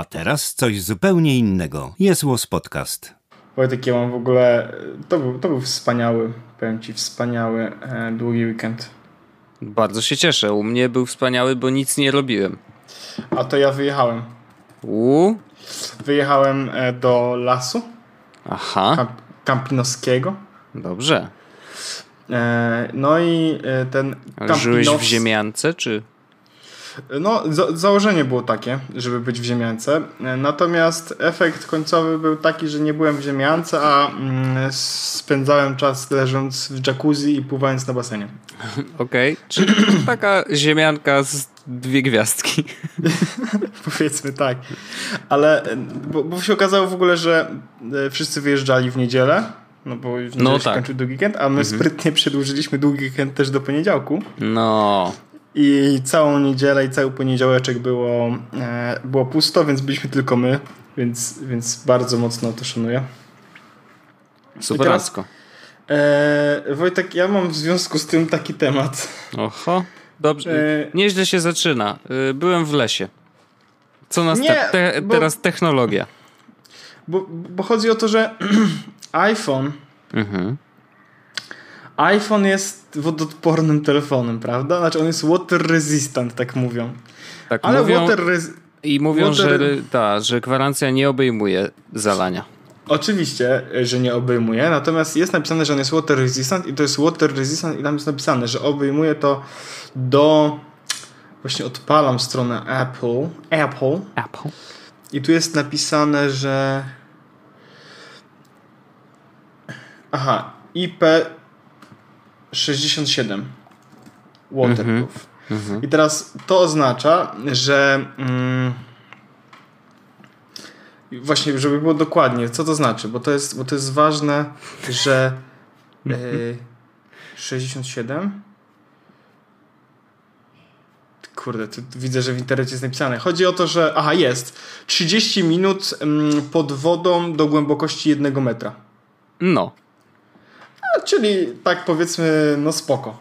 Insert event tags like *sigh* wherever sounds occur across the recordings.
A teraz coś zupełnie innego. Jest Łos Podcast. Wojtek, ja mam w ogóle... To był, to był wspaniały, powiem Ci, wspaniały e, długi weekend. Bardzo się cieszę. U mnie był wspaniały, bo nic nie robiłem. A to ja wyjechałem. U? Wyjechałem e, do lasu Aha, kamp Kampinoskiego. dobrze. E, no i e, ten Ale żyłeś w Kampinows- ziemiance, czy? No, za założenie było takie, żeby być w ziemiance. Natomiast efekt końcowy był taki, że nie byłem w ziemiance, a mm, spędzałem czas leżąc w jacuzzi i pływając na basenie. *laughs* Okej. Czyli taka ziemianka z dwie gwiazdki. *laughs* Powiedzmy tak. Ale bo, bo się okazało w ogóle, że e, wszyscy wyjeżdżali w niedzielę. No bo w niedzielę No się tak. kończył długi weekend, a my sprytnie przedłużyliśmy długi weekend też do poniedziałku. No. I całą niedzielę i cały poniedziałeczek było, e, było pusto, więc byliśmy tylko my, więc, więc bardzo mocno to szanuję. Superacko. E, Wojtek, ja mam w związku z tym taki temat. Oho. Dobrze. E, Nieźle się zaczyna. Y, Byłem w lesie. Co nas Nie, te, bo- teraz technologia. Bo, bo chodzi o to, że *clears throat* iPhone Mhm. iPhone jest wodoodpornym telefonem, prawda? Znaczy on jest water resistant, tak mówią. Tak Ale mówią water res- i mówią, water- że, ta, że gwarancja nie obejmuje zalania. Oczywiście, że nie obejmuje, natomiast jest napisane, że on jest water resistant i to jest water resistant i tam jest napisane, że obejmuje to do... Właśnie odpalam stronę Apple. Apple. Apple. I tu jest napisane, że... Aha, IP67 waterproof. I teraz to oznacza, że mm, właśnie, żeby było dokładnie, co to znaczy, bo to jest, bo to jest ważne, że e, 67 Kurde, tu widzę, że w internecie jest napisane. Chodzi o to, że. Aha, jest. 30 minut mm, pod wodą do głębokości jednego metra. No. A, czyli tak powiedzmy, no spoko.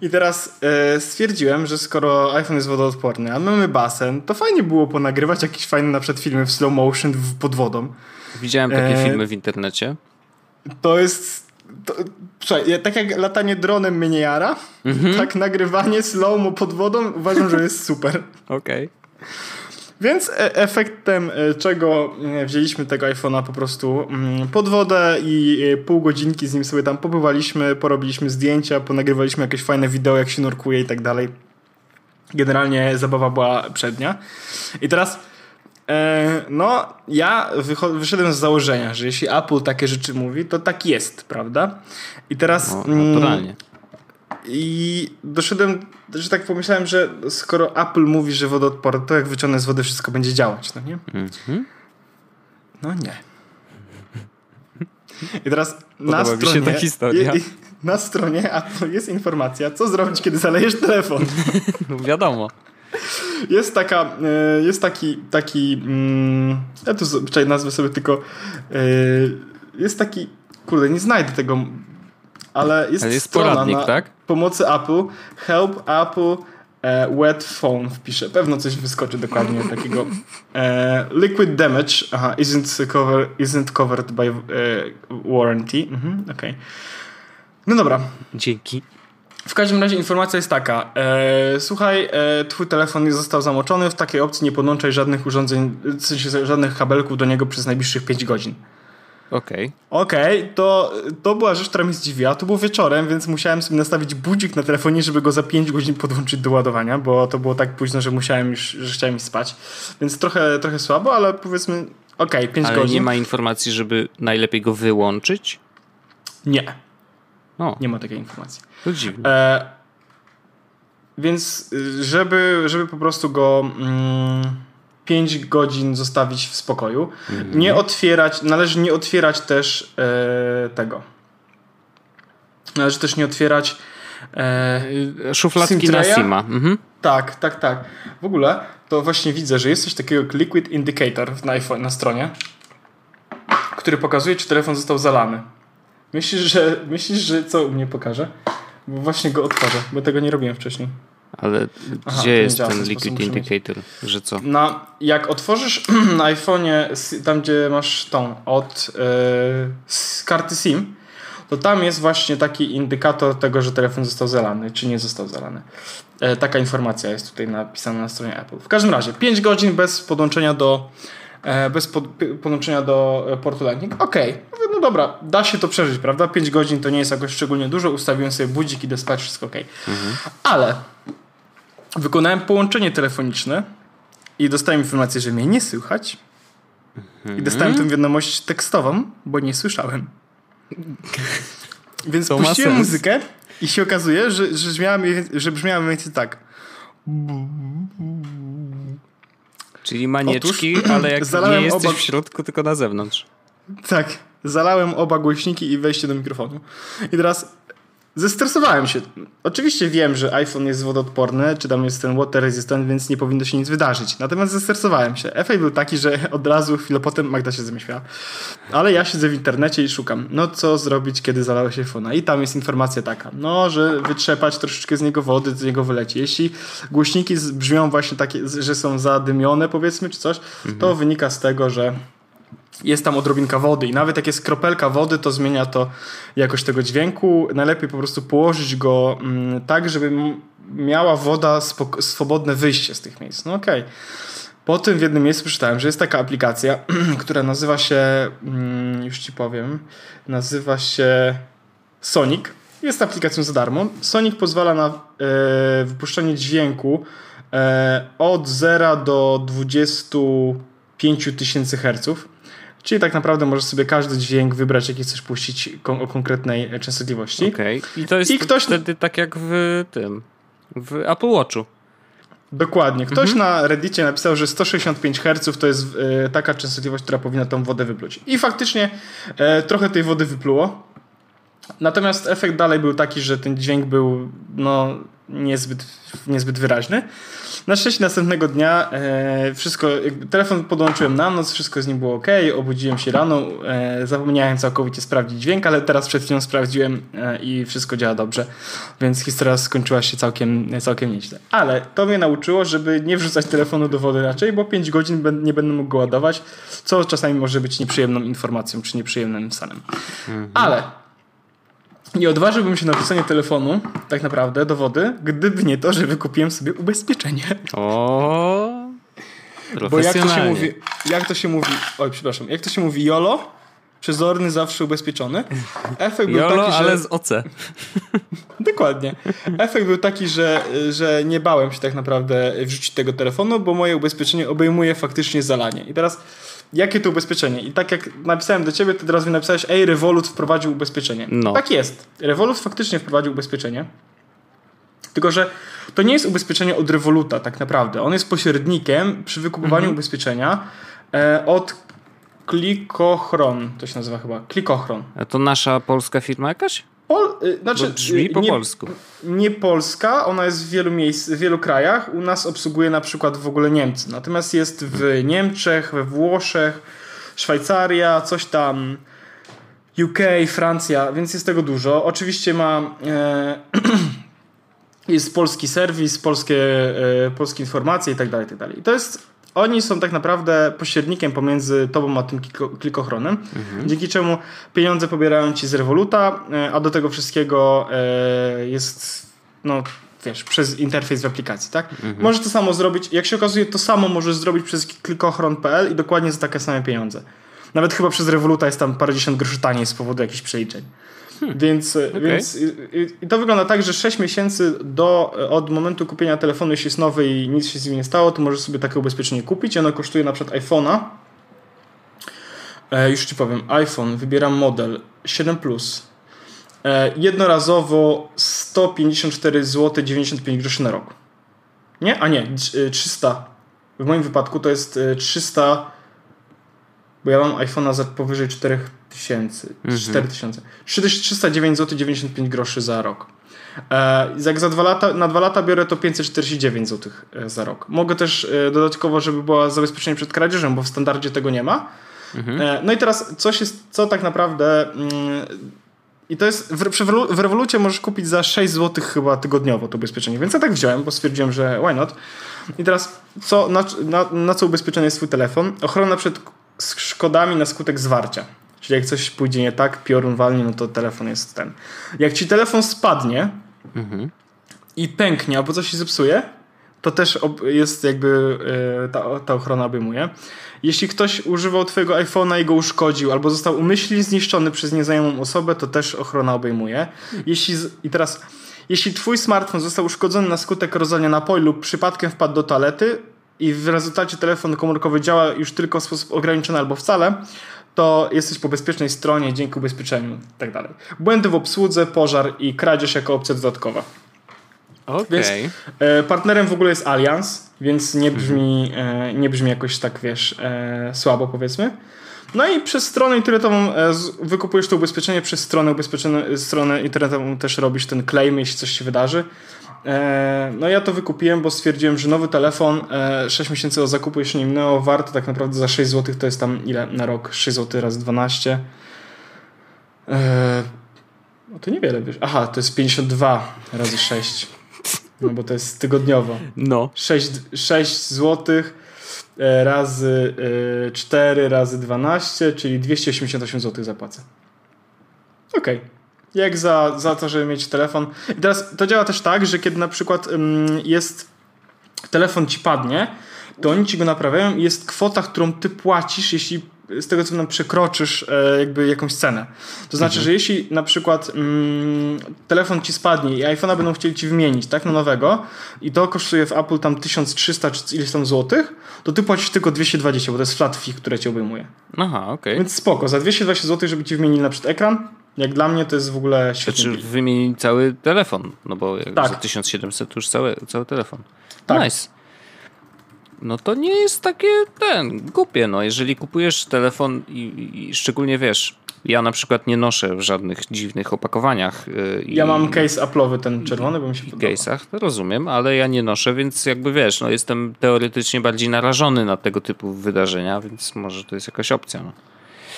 I teraz e, stwierdziłem, że skoro iPhone jest wodoodporny, a my mamy basen, to fajnie było ponagrywać jakieś fajne na przykład filmy w slow motion w, pod wodą. Widziałem takie E, filmy w internecie. To jest. To, słuchaj, tak jak latanie dronem mnie nie jara, tak nagrywanie slow-mo pod wodą uważam, że jest super. Okej. Więc e- efektem e, czego e, wzięliśmy tego iPhone'a po prostu mm, pod wodę i e, pół godzinki z nim sobie tam pobywaliśmy, porobiliśmy zdjęcia, ponagrywaliśmy jakieś fajne wideo, jak się nurkuje i tak dalej. Generalnie zabawa była przednia. I teraz no, ja wyszedłem z założenia, że jeśli Apple takie rzeczy mówi, to tak jest, prawda? I teraz... No, mm, naturalnie. I doszedłem, że tak pomyślałem, że skoro Apple mówi, że wodoodporne, to jak wyciągnę z wody wszystko będzie działać, no nie? Mhm. No nie. I teraz na Podoba stronie, ta historia. i- i- na stronie Apple jest informacja, co zrobić, kiedy zalejesz telefon. *laughs* No wiadomo. Jest taka, e, jest taki, taki, mm, ja tu czekaj, nazwę sobie tylko, e, jest taki, kurde, nie znajdę tego, ale jest, Ale jest strona poradnik, na tak? pomocy Apple, help Apple e, wet phone wpiszę, pewno coś wyskoczy dokładnie *laughs* takiego. E, liquid damage, aha, isn't, cover, isn't covered by e, warranty, mhm, okej. No dobra, Dzięki. w każdym razie informacja jest taka. E, słuchaj, e, twój telefon nie został zamoczony. W takiej opcji nie podłączaj żadnych urządzeń, w sensie żadnych kabelków do niego przez najbliższych 5 godzin. Okej. Okej, to, to była rzecz, która mnie zdziwiła. To było wieczorem, więc musiałem sobie nastawić budzik na telefonie, żeby go za 5 godzin podłączyć do ładowania, bo to było tak późno, że musiałem już, że chciałem spać. Więc trochę, trochę słabo, ale powiedzmy, okej, 5 Ale godzin. nie ma informacji, żeby najlepiej go wyłączyć? nie, O, nie ma takiej informacji. to dziwne. E, więc y, żeby, żeby po prostu go mm, 5 godzin zostawić w spokoju, nie otwierać, należy nie otwierać też e, tego. Należy też nie otwierać e, Szufladki na Simtreya? Sima. Mhm. tak, tak, tak. W ogóle to właśnie widzę, że jest coś takiego jak Liquid Indicator na, iPhone, na stronie, który pokazuje, czy telefon został zalany. Myślisz, że, myślisz, że co u mnie pokaże? Bo właśnie go otworzę, bo tego nie robiłem wcześniej. Ale Aha, gdzie jest ten liquid mieć. indicator? Że co? Na, jak otworzysz *clears throat* na iPhone'ie, tam gdzie masz tą od z karty SIM, to tam jest właśnie taki indykator tego, że telefon został zalany, czy nie został zalany. E, taka informacja jest tutaj napisana na stronie Apple. W każdym razie, 5 godzin bez podłączenia do e, bez pod, podłączenia do e, portu Lightning. Okej, Mówię, no dobra, da się to przeżyć, prawda? 5 godzin to nie jest jakoś szczególnie dużo, ustawiłem sobie budzik, idę spać, wszystko ok. Ale wykonałem połączenie telefoniczne i dostałem informację, że mnie nie słychać. I dostałem tę wiadomość tekstową, bo nie słyszałem. *laughs* Więc To puściłem muzykę i się okazuje, że, że, brzmiała, że brzmiała mniej więcej tak. Czyli manieczki, *clears throat* ale jak nie jesteś oba- w środku, tylko na zewnątrz. Tak, zalałem oba głośniki i wejście do mikrofonu. I teraz zestresowałem się. Oczywiście wiem, że iPhone jest wodoodporny, czy tam jest ten water resistant, więc nie powinno się nic wydarzyć. Natomiast zestresowałem się. Efekt był taki, że *laughs* od razu chwilę potem Magda się zamyślała. Ale ja siedzę w internecie i szukam, no co zrobić, kiedy zalałeś iPhone'a. I tam jest informacja taka, no, że wytrzepać troszeczkę z niego wody, z niego wyleci. Jeśli głośniki brzmią właśnie takie, że są zadymione powiedzmy, czy coś, to wynika z tego, że jest tam odrobinka wody i nawet jak jest kropelka wody, to zmienia to jakość tego dźwięku. Najlepiej po prostu położyć go mm, tak, żeby miała woda swobodne wyjście z tych miejsc. No okej. Po tym w jednym miejscu przeczytałem, że jest taka aplikacja, *clears throat* która nazywa się, mm, już ci powiem, nazywa się Sonic. Jest aplikacją za darmo. Sonic pozwala na e, wypuszczanie dźwięku e, od 0 do 25 tysięcy herców. Czyli tak naprawdę możesz sobie każdy dźwięk wybrać, jaki chcesz puścić kon- o konkretnej e, częstotliwości. Okej. I to jest I ktoś- wtedy tak jak w tym, w Apple Watchu. Dokładnie. Ktoś na Reddicie napisał, że 165 Hz to jest e, taka częstotliwość, która powinna tą wodę wypluć. I faktycznie e, trochę tej wody wypluło. Natomiast efekt dalej był taki, że ten dźwięk był no, niezbyt, niezbyt wyraźny. Na szczęście następnego dnia e, wszystko, telefon podłączyłem na noc, wszystko z nim było ok, obudziłem się rano, e, zapomniałem całkowicie sprawdzić dźwięk, ale teraz przed chwilą sprawdziłem e, i wszystko działa dobrze, więc historia skończyła się całkiem, całkiem nieźle. Ale to mnie nauczyło, żeby nie wrzucać telefonu do wody raczej, bo 5 godzin nie będę mógł go ładować, co czasami może być nieprzyjemną informacją, czy nieprzyjemnym stanem. Ale nie odważyłbym się na wrzucenie telefonu, tak naprawdę, do wody, gdyby nie to, że wykupiłem sobie ubezpieczenie. O, Bo jak to się mówi, jak to się mówi, oj przepraszam, jak to się mówi YOLO, przezorny zawsze ubezpieczony. Efekt był Jolo, taki, że... ale z OC. *laughs* Dokładnie. Efekt był taki, że, że nie bałem się tak naprawdę wrzucić tego telefonu, bo moje ubezpieczenie obejmuje faktycznie zalanie. I teraz, jakie to ubezpieczenie? I tak jak napisałem do ciebie, ty teraz mi napisałeś, ej, Revolut wprowadził ubezpieczenie. No. Tak jest. Revolut faktycznie wprowadził ubezpieczenie. Tylko, że to nie jest ubezpieczenie od Revoluta tak naprawdę. On jest pośrednikiem przy wykupowaniu ubezpieczenia e, od Klikochron. To się nazywa chyba. Klikochron. A to nasza polska firma jakaś? Pol, y, znaczy, Bo brzmi y, po nie, polsku. nie Polska, ona jest w wielu miejsc, w wielu krajach. U nas obsługuje na przykład w ogóle Niemcy. Natomiast jest w Niemczech, we Włoszech, Szwajcaria, coś tam, UK, Francja, więc jest tego dużo. Oczywiście ma. E, *clears throat* jest polski serwis, polskie, e, polskie informacje i tak dalej, i tak dalej. I to jest. Oni są tak naprawdę pośrednikiem pomiędzy tobą a tym kliko- klikochronem, dzięki czemu pieniądze pobierają ci z Revoluta, e, a do tego wszystkiego e, jest, no wiesz, przez interfejs w aplikacji, tak? Możesz to samo zrobić, jak się okazuje, to samo możesz zrobić przez klikochron.pl i dokładnie za takie same pieniądze. Nawet chyba przez Revoluta jest tam parędziesiąt groszy taniej z powodu jakichś przeliczeń. Więc, e, więc i, i- to wygląda tak, że 6 miesięcy do, od momentu kupienia telefonu, jeśli jest nowy i nic się z nim nie stało, to możesz sobie takie ubezpieczenie kupić. Ono kosztuje na przykład iPhone'a. E, już ci powiem, iPhone, wybieram model 7 Plus. E, jednorazowo 154 zł 95 groszy na rok. Nie? A nie, dz- e, 300. W moim wypadku to jest e, 300 bo ja mam iPhone'a za powyżej 4000, 4000. 309 zł 95 groszy za rok. E, jak za dwa lata, na dwa lata biorę to 549 zł e, za rok. Mogę też e, dodatkowo, żeby była zabezpieczenie przed kradzieżą, bo w standardzie tego nie ma. E, no i teraz coś jest, co tak naprawdę mm, I to jest, w, w, Revolucie możesz kupić za 6 zł chyba tygodniowo to ubezpieczenie, więc ja tak wziąłem, bo stwierdziłem, że why not. I teraz, co, na, na, na co ubezpieczony jest swój telefon? Ochrona przed szkodami na skutek zwarcia. Czyli jak coś pójdzie nie tak, piorun walnie, no to telefon jest ten. Jak ci telefon spadnie mhm. i pęknie albo coś się zepsuje, to też jest jakby e, ta, ta ochrona obejmuje. Jeśli ktoś używał twojego iPhone'a i go uszkodził, albo został umyślnie zniszczony przez nieznajomą osobę, to też ochrona obejmuje. Jeśli, I teraz, jeśli twój smartfon został uszkodzony na skutek rozlania napoju lub przypadkiem wpadł do toalety i w rezultacie telefon komórkowy działa już tylko w sposób ograniczony albo wcale, to jesteś po bezpiecznej stronie dzięki ubezpieczeniu i tak dalej. Błędy w obsłudze, pożar i kradzież jako opcja dodatkowa. Okay. Więc e, partnerem w ogóle jest Allianz, więc nie brzmi, e, nie brzmi jakoś tak, wiesz, e, słabo powiedzmy. No i przez stronę internetową e, wykupujesz to ubezpieczenie, przez stronę, ubezpieczenie, stronę internetową też robisz ten claim, jeśli coś się wydarzy. E, no ja to wykupiłem, bo stwierdziłem, że nowy telefon, 6 e, miesięcy o zakupu jeszcze nie minęło, warto tak naprawdę za 6 zł, to jest tam ile na rok? 6 zł razy 12. No to niewiele wiesz. Aha, to jest 52 razy 6. No bo to jest tygodniowo. No. 6, 6 zł razy 4 razy 12, czyli 288 zł zapłacę. Okej. Okay. Jak za, za to, żeby mieć telefon. I teraz to działa też tak, że kiedy na przykład jest telefon ci padnie, to oni ci go naprawiają i jest kwota, którą ty płacisz, jeśli z tego co nam przekroczysz e, jakby jakąś cenę. To znaczy, mhm. że jeśli na przykład mm, telefon ci spadnie i iPhone'a będą chcieli ci wymienić, tak, na nowego i to kosztuje w Apple tam 1300 czy ileś tam złotych, to ty płacisz tylko 220, bo to jest flat fee, które cię obejmuje. Aha, okej. Okay. Więc spoko, za 220 zł, żeby ci wymienili na przykład ekran, jak dla mnie to jest w ogóle świetnie. Znaczy wymienić cały telefon, no bo jak tak. za 1700 to już cały, cały telefon. Tak. Nice no to nie jest takie ten, głupie, no. Jeżeli kupujesz telefon i, i szczególnie wiesz, ja na przykład nie noszę w żadnych dziwnych opakowaniach. Yy, ja mam case Apple'owy, ten czerwony, bo mi się podoba. Case'ach, to rozumiem, ale ja nie noszę, więc jakby wiesz, no jestem teoretycznie bardziej narażony na tego typu wydarzenia, więc może to jest jakaś opcja. No.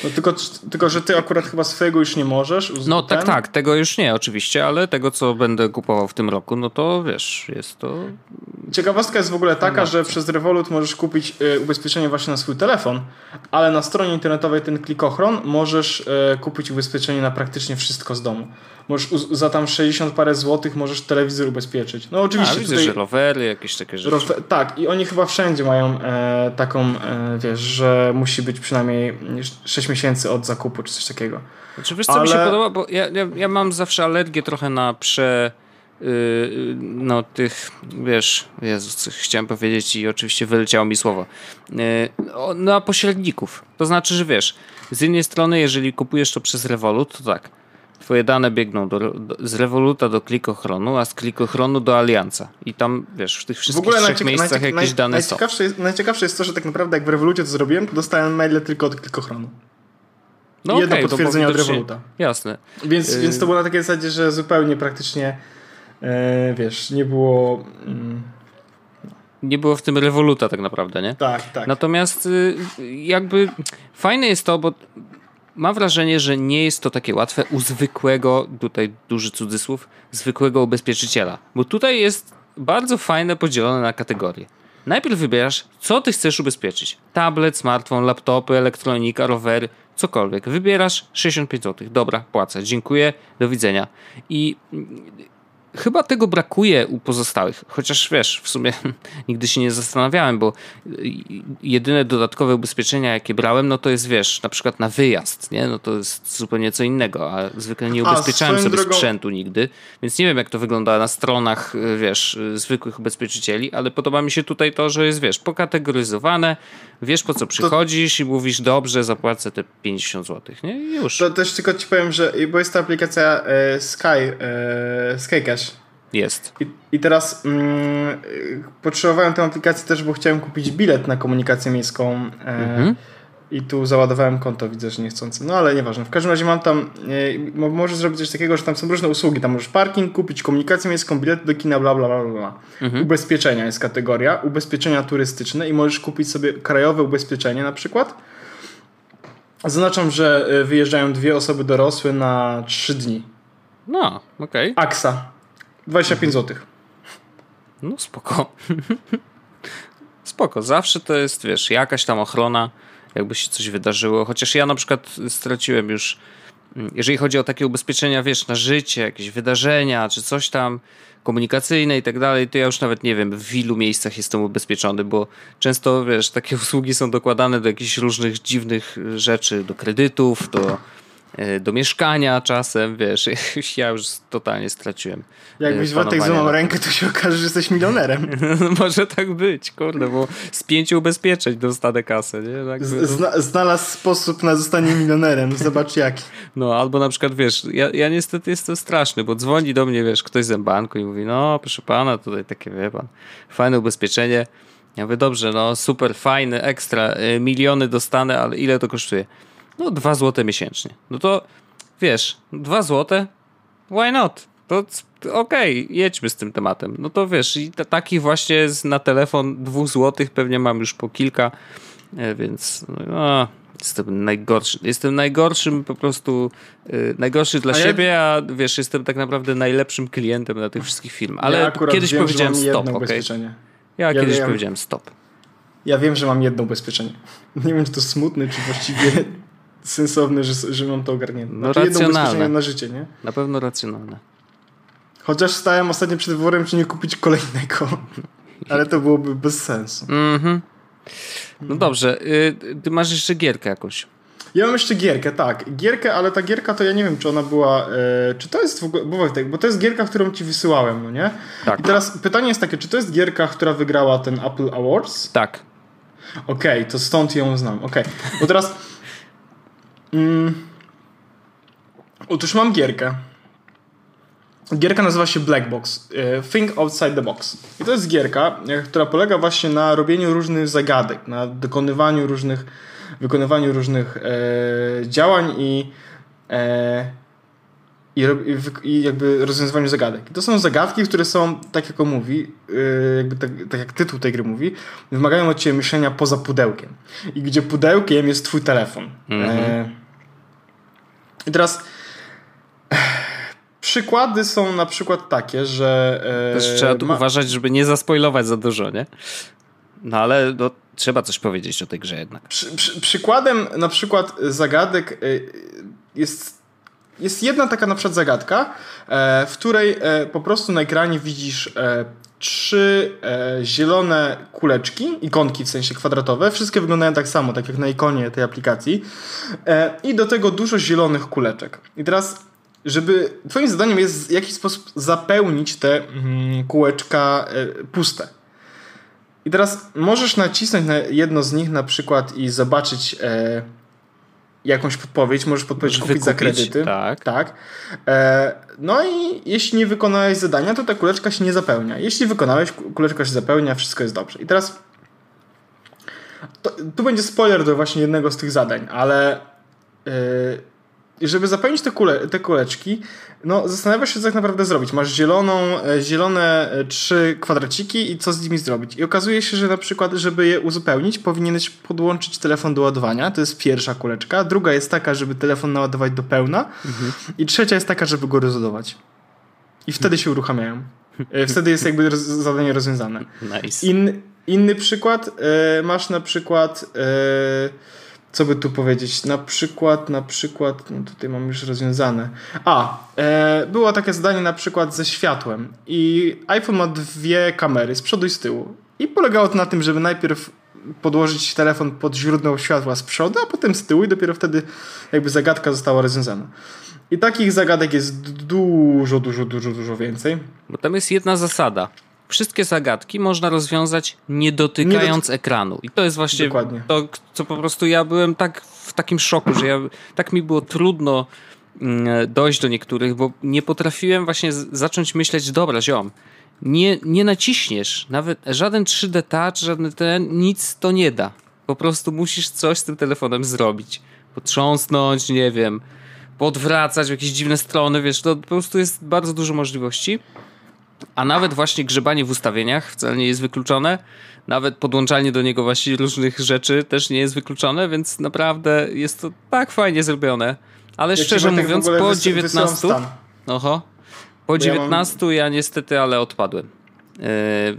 No tylko, tylko, że ty akurat chyba swojego już nie możesz. No tak, tak, tego już nie oczywiście, ale tego, co będę kupował w tym roku, no to wiesz, jest to... Ciekawostka jest w ogóle taka, że przez Revolut możesz kupić y, ubezpieczenie właśnie na swój telefon, ale na stronie internetowej ten klikochron możesz y, kupić ubezpieczenie na praktycznie wszystko z domu możesz za tam 60 parę złotych możesz telewizor ubezpieczyć. No oczywiście. A, widzę, tutaj... że rowery, jakieś takie rzeczy. Rowe... Tak, i oni chyba wszędzie mają e, taką, e, wiesz, że musi być przynajmniej 6 miesięcy od zakupu, czy coś takiego. Znaczy wiesz, co Ale... mi się podoba, bo ja, ja, ja mam zawsze alergię trochę na prze... Yy, no tych, wiesz, Jezus, chciałem powiedzieć i oczywiście wyleciało mi słowo, yy, na pośredników. To znaczy, że wiesz, z jednej strony, jeżeli kupujesz to przez Revolut, to tak, Twoje dane biegną do, do, z Revoluta do klikochronu, a z klikochronu do Alianza. I tam, wiesz, w tych wszystkich w ogóle trzech miejscach jakieś naj, dane najciekawsze są. Jest, najciekawsze jest to, że tak naprawdę jak w Revolucie to zrobiłem, to dostałem maile tylko od klikochronu. No jedno okay, potwierdzenie od Revoluta. Jasne. Więc, yy... więc to było na takiej zasadzie, że zupełnie praktycznie yy, wiesz, nie było... Yy, nie było w tym rewoluta tak naprawdę, nie? Tak, tak. Natomiast y, jakby fajne jest to, bo mam wrażenie, że nie jest to takie łatwe u zwykłego, tutaj duży cudzysłów, zwykłego ubezpieczyciela. Bo tutaj jest bardzo fajne podzielone na kategorie. Najpierw wybierasz, co ty chcesz ubezpieczyć. Tablet, smartfon, laptopy, elektronika, rowery, cokolwiek. Wybierasz 65 zł. Dobra, płacę. Dziękuję, do widzenia. I Chyba tego brakuje u pozostałych, chociaż wiesz, w sumie *laughs* nigdy się nie zastanawiałem, bo jedyne dodatkowe ubezpieczenia, jakie brałem, no to jest wiesz, na przykład na wyjazd, nie? No to jest zupełnie co innego, a zwykle nie ubezpieczałem a, sobie drogą... sprzętu nigdy, więc nie wiem, jak to wygląda na stronach, wiesz, zwykłych ubezpieczycieli, ale podoba mi się tutaj to, że jest, wiesz, pokategoryzowane, wiesz po co przychodzisz to... i mówisz, dobrze, zapłacę te 50 zł, nie? I już. To też tylko ci powiem, że, bo jest ta aplikacja e, Sky, e, Skycash, jest. I, i teraz mm, potrzebowałem tę aplikację też, bo chciałem kupić bilet na komunikację miejską. E, mhm. I tu załadowałem konto, widzę, że niechcący. No ale nieważne. W każdym razie mam tam, e, możesz zrobić coś takiego, że tam są różne usługi. Tam możesz parking, kupić komunikację miejską, bilet do kina, bla, bla, bla, bla. Mhm. Ubezpieczenia jest kategoria, ubezpieczenia turystyczne i możesz kupić sobie krajowe ubezpieczenie na przykład Zaznaczam, że y, wyjeżdżają dwie osoby dorosłe na trzy dni. No, okej. Okay. Aksa. 25 zł. No spoko. *laughs* spoko. Zawsze to jest, wiesz, jakaś tam ochrona, jakby się coś wydarzyło. Chociaż ja na przykład straciłem już, mm, jeżeli chodzi o takie ubezpieczenia, wiesz, na życie, jakieś wydarzenia, czy coś tam komunikacyjne i tak dalej, to ja już nawet nie wiem, w ilu miejscach jestem ubezpieczony, bo często, wiesz, takie *laughs* usługi są dokładane do jakichś różnych dziwnych rzeczy, do kredytów, do do mieszkania czasem, wiesz, *laughs* ja już totalnie straciłem. Jakbyś Wojtek złamał rękę, to się okaże, że jesteś milionerem. *laughs* Może tak być, kurde, bo z pięciu ubezpieczeń dostanę kasę, nie? Tak Zna znalazł sposób na zostanie milionerem, zobacz jaki. No, albo na przykład, wiesz, ja, ja niestety jestem straszny, bo dzwoni do mnie, wiesz, ktoś z banku i mówi, no, proszę pana, tutaj takie, wie pan, fajne ubezpieczenie. Ja mówię, dobrze, no, super, fajne, ekstra, y, miliony dostanę, ale ile to kosztuje? No 2 zł miesięcznie. No to wiesz, 2 zł? Why not? To okej, okay, jedźmy z tym tematem. No to wiesz, i taki właśnie na telefon 2 zł pewnie mam już po kilka, e, więc no, jestem najgorszy. Jestem najgorszym po prostu, yy, najgorszy dla a siebie, ja... a wiesz, jestem tak naprawdę najlepszym klientem na tych wszystkich filmach. Ale ja kiedyś powiedziałem stop, okej? Okay? Ja, ja, kiedyś powiedziałem stop. Ja wiem, że mam jedno ubezpieczenie. *laughs* Nie wiem, czy to smutne, czy właściwie sensowne, że, że mam to ogarnięte. No znaczy racjonalne. na życie, nie? Na pewno racjonalne. Chociaż stałem ostatnio przed wyborem, czy nie kupić kolejnego. *laughs* Ale to byłoby bez sensu. Mhm. No dobrze. Y, ty masz jeszcze gierkę jakąś. Ja mam jeszcze gierkę, tak. Gierkę, ale ta gierka to ja nie wiem, czy ona była. E, czy to jest w ogóle. Bo, Wojtek, bo to jest gierka, którą ci wysyłałem, no nie? Tak. I teraz pytanie jest takie, czy to jest gierka, która wygrała ten Apple Awards? Tak. Okej, okay, to stąd ją znam. Okej. Okay. Bo teraz. Mm. Otóż mam gierkę. Gierka nazywa się Black Box. E, Think Outside the Box. I to jest gierka, e, która polega właśnie na robieniu różnych zagadek, na dokonywaniu różnych, wykonywaniu różnych e, działań i, e, i, i, jakby rozwiązywaniu zagadek. I to są zagadki, które są, tak jak on mówi, e, jakby tak, tak, jak tytuł tej gry mówi, wymagają od ciebie myślenia poza pudełkiem. I gdzie pudełkiem jest twój telefon. Mm -hmm. I teraz przykłady są na przykład takie, że. E, Też trzeba tu ma... uważać, żeby nie zaspoilować za dużo, nie? No ale no, trzeba coś powiedzieć o tej grze jednak. Przy, przy, przykładem na przykład zagadek e, jest, jest jedna taka na przykład zagadka, w której po prostu na ekranie widzisz trzy e, zielone kuleczki, ikonki w sensie kwadratowe. Wszystkie wyglądają tak samo, tak jak na ikonie tej aplikacji. E, I do tego dużo zielonych kuleczek. I teraz, żeby Twoim zadaniem jest w jakiś sposób zapełnić te mm, kółeczka e, puste. I teraz możesz nacisnąć na jedno z nich na przykład i zobaczyć e, jakąś podpowiedź, możesz podpowiedzieć kupić za kredyty. Tak. tak. E, no i jeśli nie wykonałeś zadania, to ta kuleczka się nie zapełnia. Jeśli wykonałeś, kuleczka się zapełnia, wszystko jest dobrze. I teraz to, tu będzie spoiler do właśnie jednego z tych zadań, ale e, żeby zapełnić te, kule, te kuleczki, no zastanawiasz się, co tak naprawdę zrobić. Masz zieloną, e, zielone e, trzy kwadraciki i co z nimi zrobić. I okazuje się, że na przykład, żeby je uzupełnić, powinieneś podłączyć telefon do ładowania. To jest pierwsza kuleczka. Druga jest taka, żeby telefon naładować do pełna. Mhm. I trzecia jest taka, żeby go rozładować. I wtedy się uruchamiają. E, wtedy jest jakby zadanie rozwiązane. Nice. In, inny przykład. Masz na przykład co by tu powiedzieć? Na przykład, na przykład, no tutaj mam już rozwiązane. A, e, było takie zadanie na przykład ze światłem i iPhone ma dwie kamery z przodu i z tyłu. I polegało to na tym, żeby najpierw podłożyć telefon pod źródło światła z przodu, a potem z tyłu i dopiero wtedy jakby zagadka została rozwiązana. I takich zagadek jest dużo, dużo, dużo, dużo więcej. Bo tam jest jedna zasada wszystkie zagadki można rozwiązać nie dotykając nie ekranu. I to jest właśnie Dokładnie. to, co po prostu ja byłem tak w takim szoku, że ja, tak mi było trudno mm, dojść do niektórych, bo nie potrafiłem właśnie zacząć myśleć, dobra ziom, nie, nie naciśniesz, nawet żaden 3D touch, żaden ten, nic to nie da. Po prostu musisz coś z tym telefonem zrobić. Potrząsnąć, nie wiem, podwracać w jakieś dziwne strony, wiesz, to po prostu jest bardzo dużo możliwości. A nawet właśnie grzebanie w ustawieniach wcale nie jest wykluczone. Nawet podłączanie do niego właśnie różnych rzeczy też nie jest wykluczone, więc naprawdę jest to tak fajnie zrobione. Ale ja szczerze mówiąc, po 19. Oho, po 19 ja, mam... ja niestety, ale odpadłem. Yy,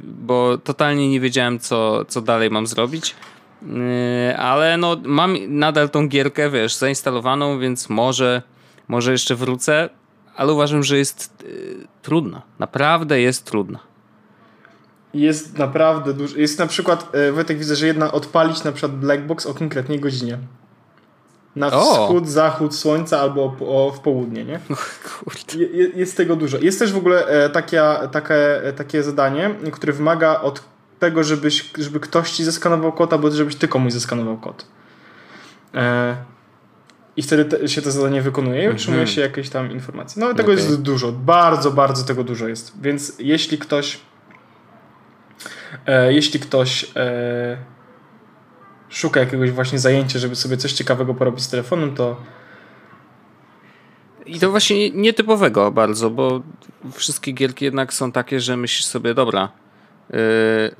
bo totalnie nie wiedziałem, co, co dalej mam zrobić. Yy, ale no, mam nadal tą gierkę, wiesz, zainstalowaną, więc może, może jeszcze wrócę, ale uważam, że jest yy, trudna. Naprawdę jest trudna. Jest naprawdę dużo. Jest na przykład, Wojtek, widzę, że jedna odpalić na przykład Blackbox o konkretnej godzinie. Na o. wschód, zachód słońca albo o, w południe, nie? *laughs* Je, jest tego dużo. Jest też w ogóle e, taka, takie, takie zadanie, które wymaga od tego, żebyś, żeby ktoś ci zeskanował kod, albo żebyś ty komuś zeskanował kod. E, I wtedy te, się to zadanie wykonuje i mhm. otrzymuje się jakieś tam informacje. No tego okay. jest dużo. Bardzo, bardzo tego dużo jest. Więc jeśli ktoś e, jeśli ktoś e, szuka jakiegoś właśnie zajęcia, żeby sobie coś ciekawego porobić z telefonem, to i to właśnie nietypowego bardzo, bo wszystkie gierki jednak są takie, że myślisz sobie, dobra,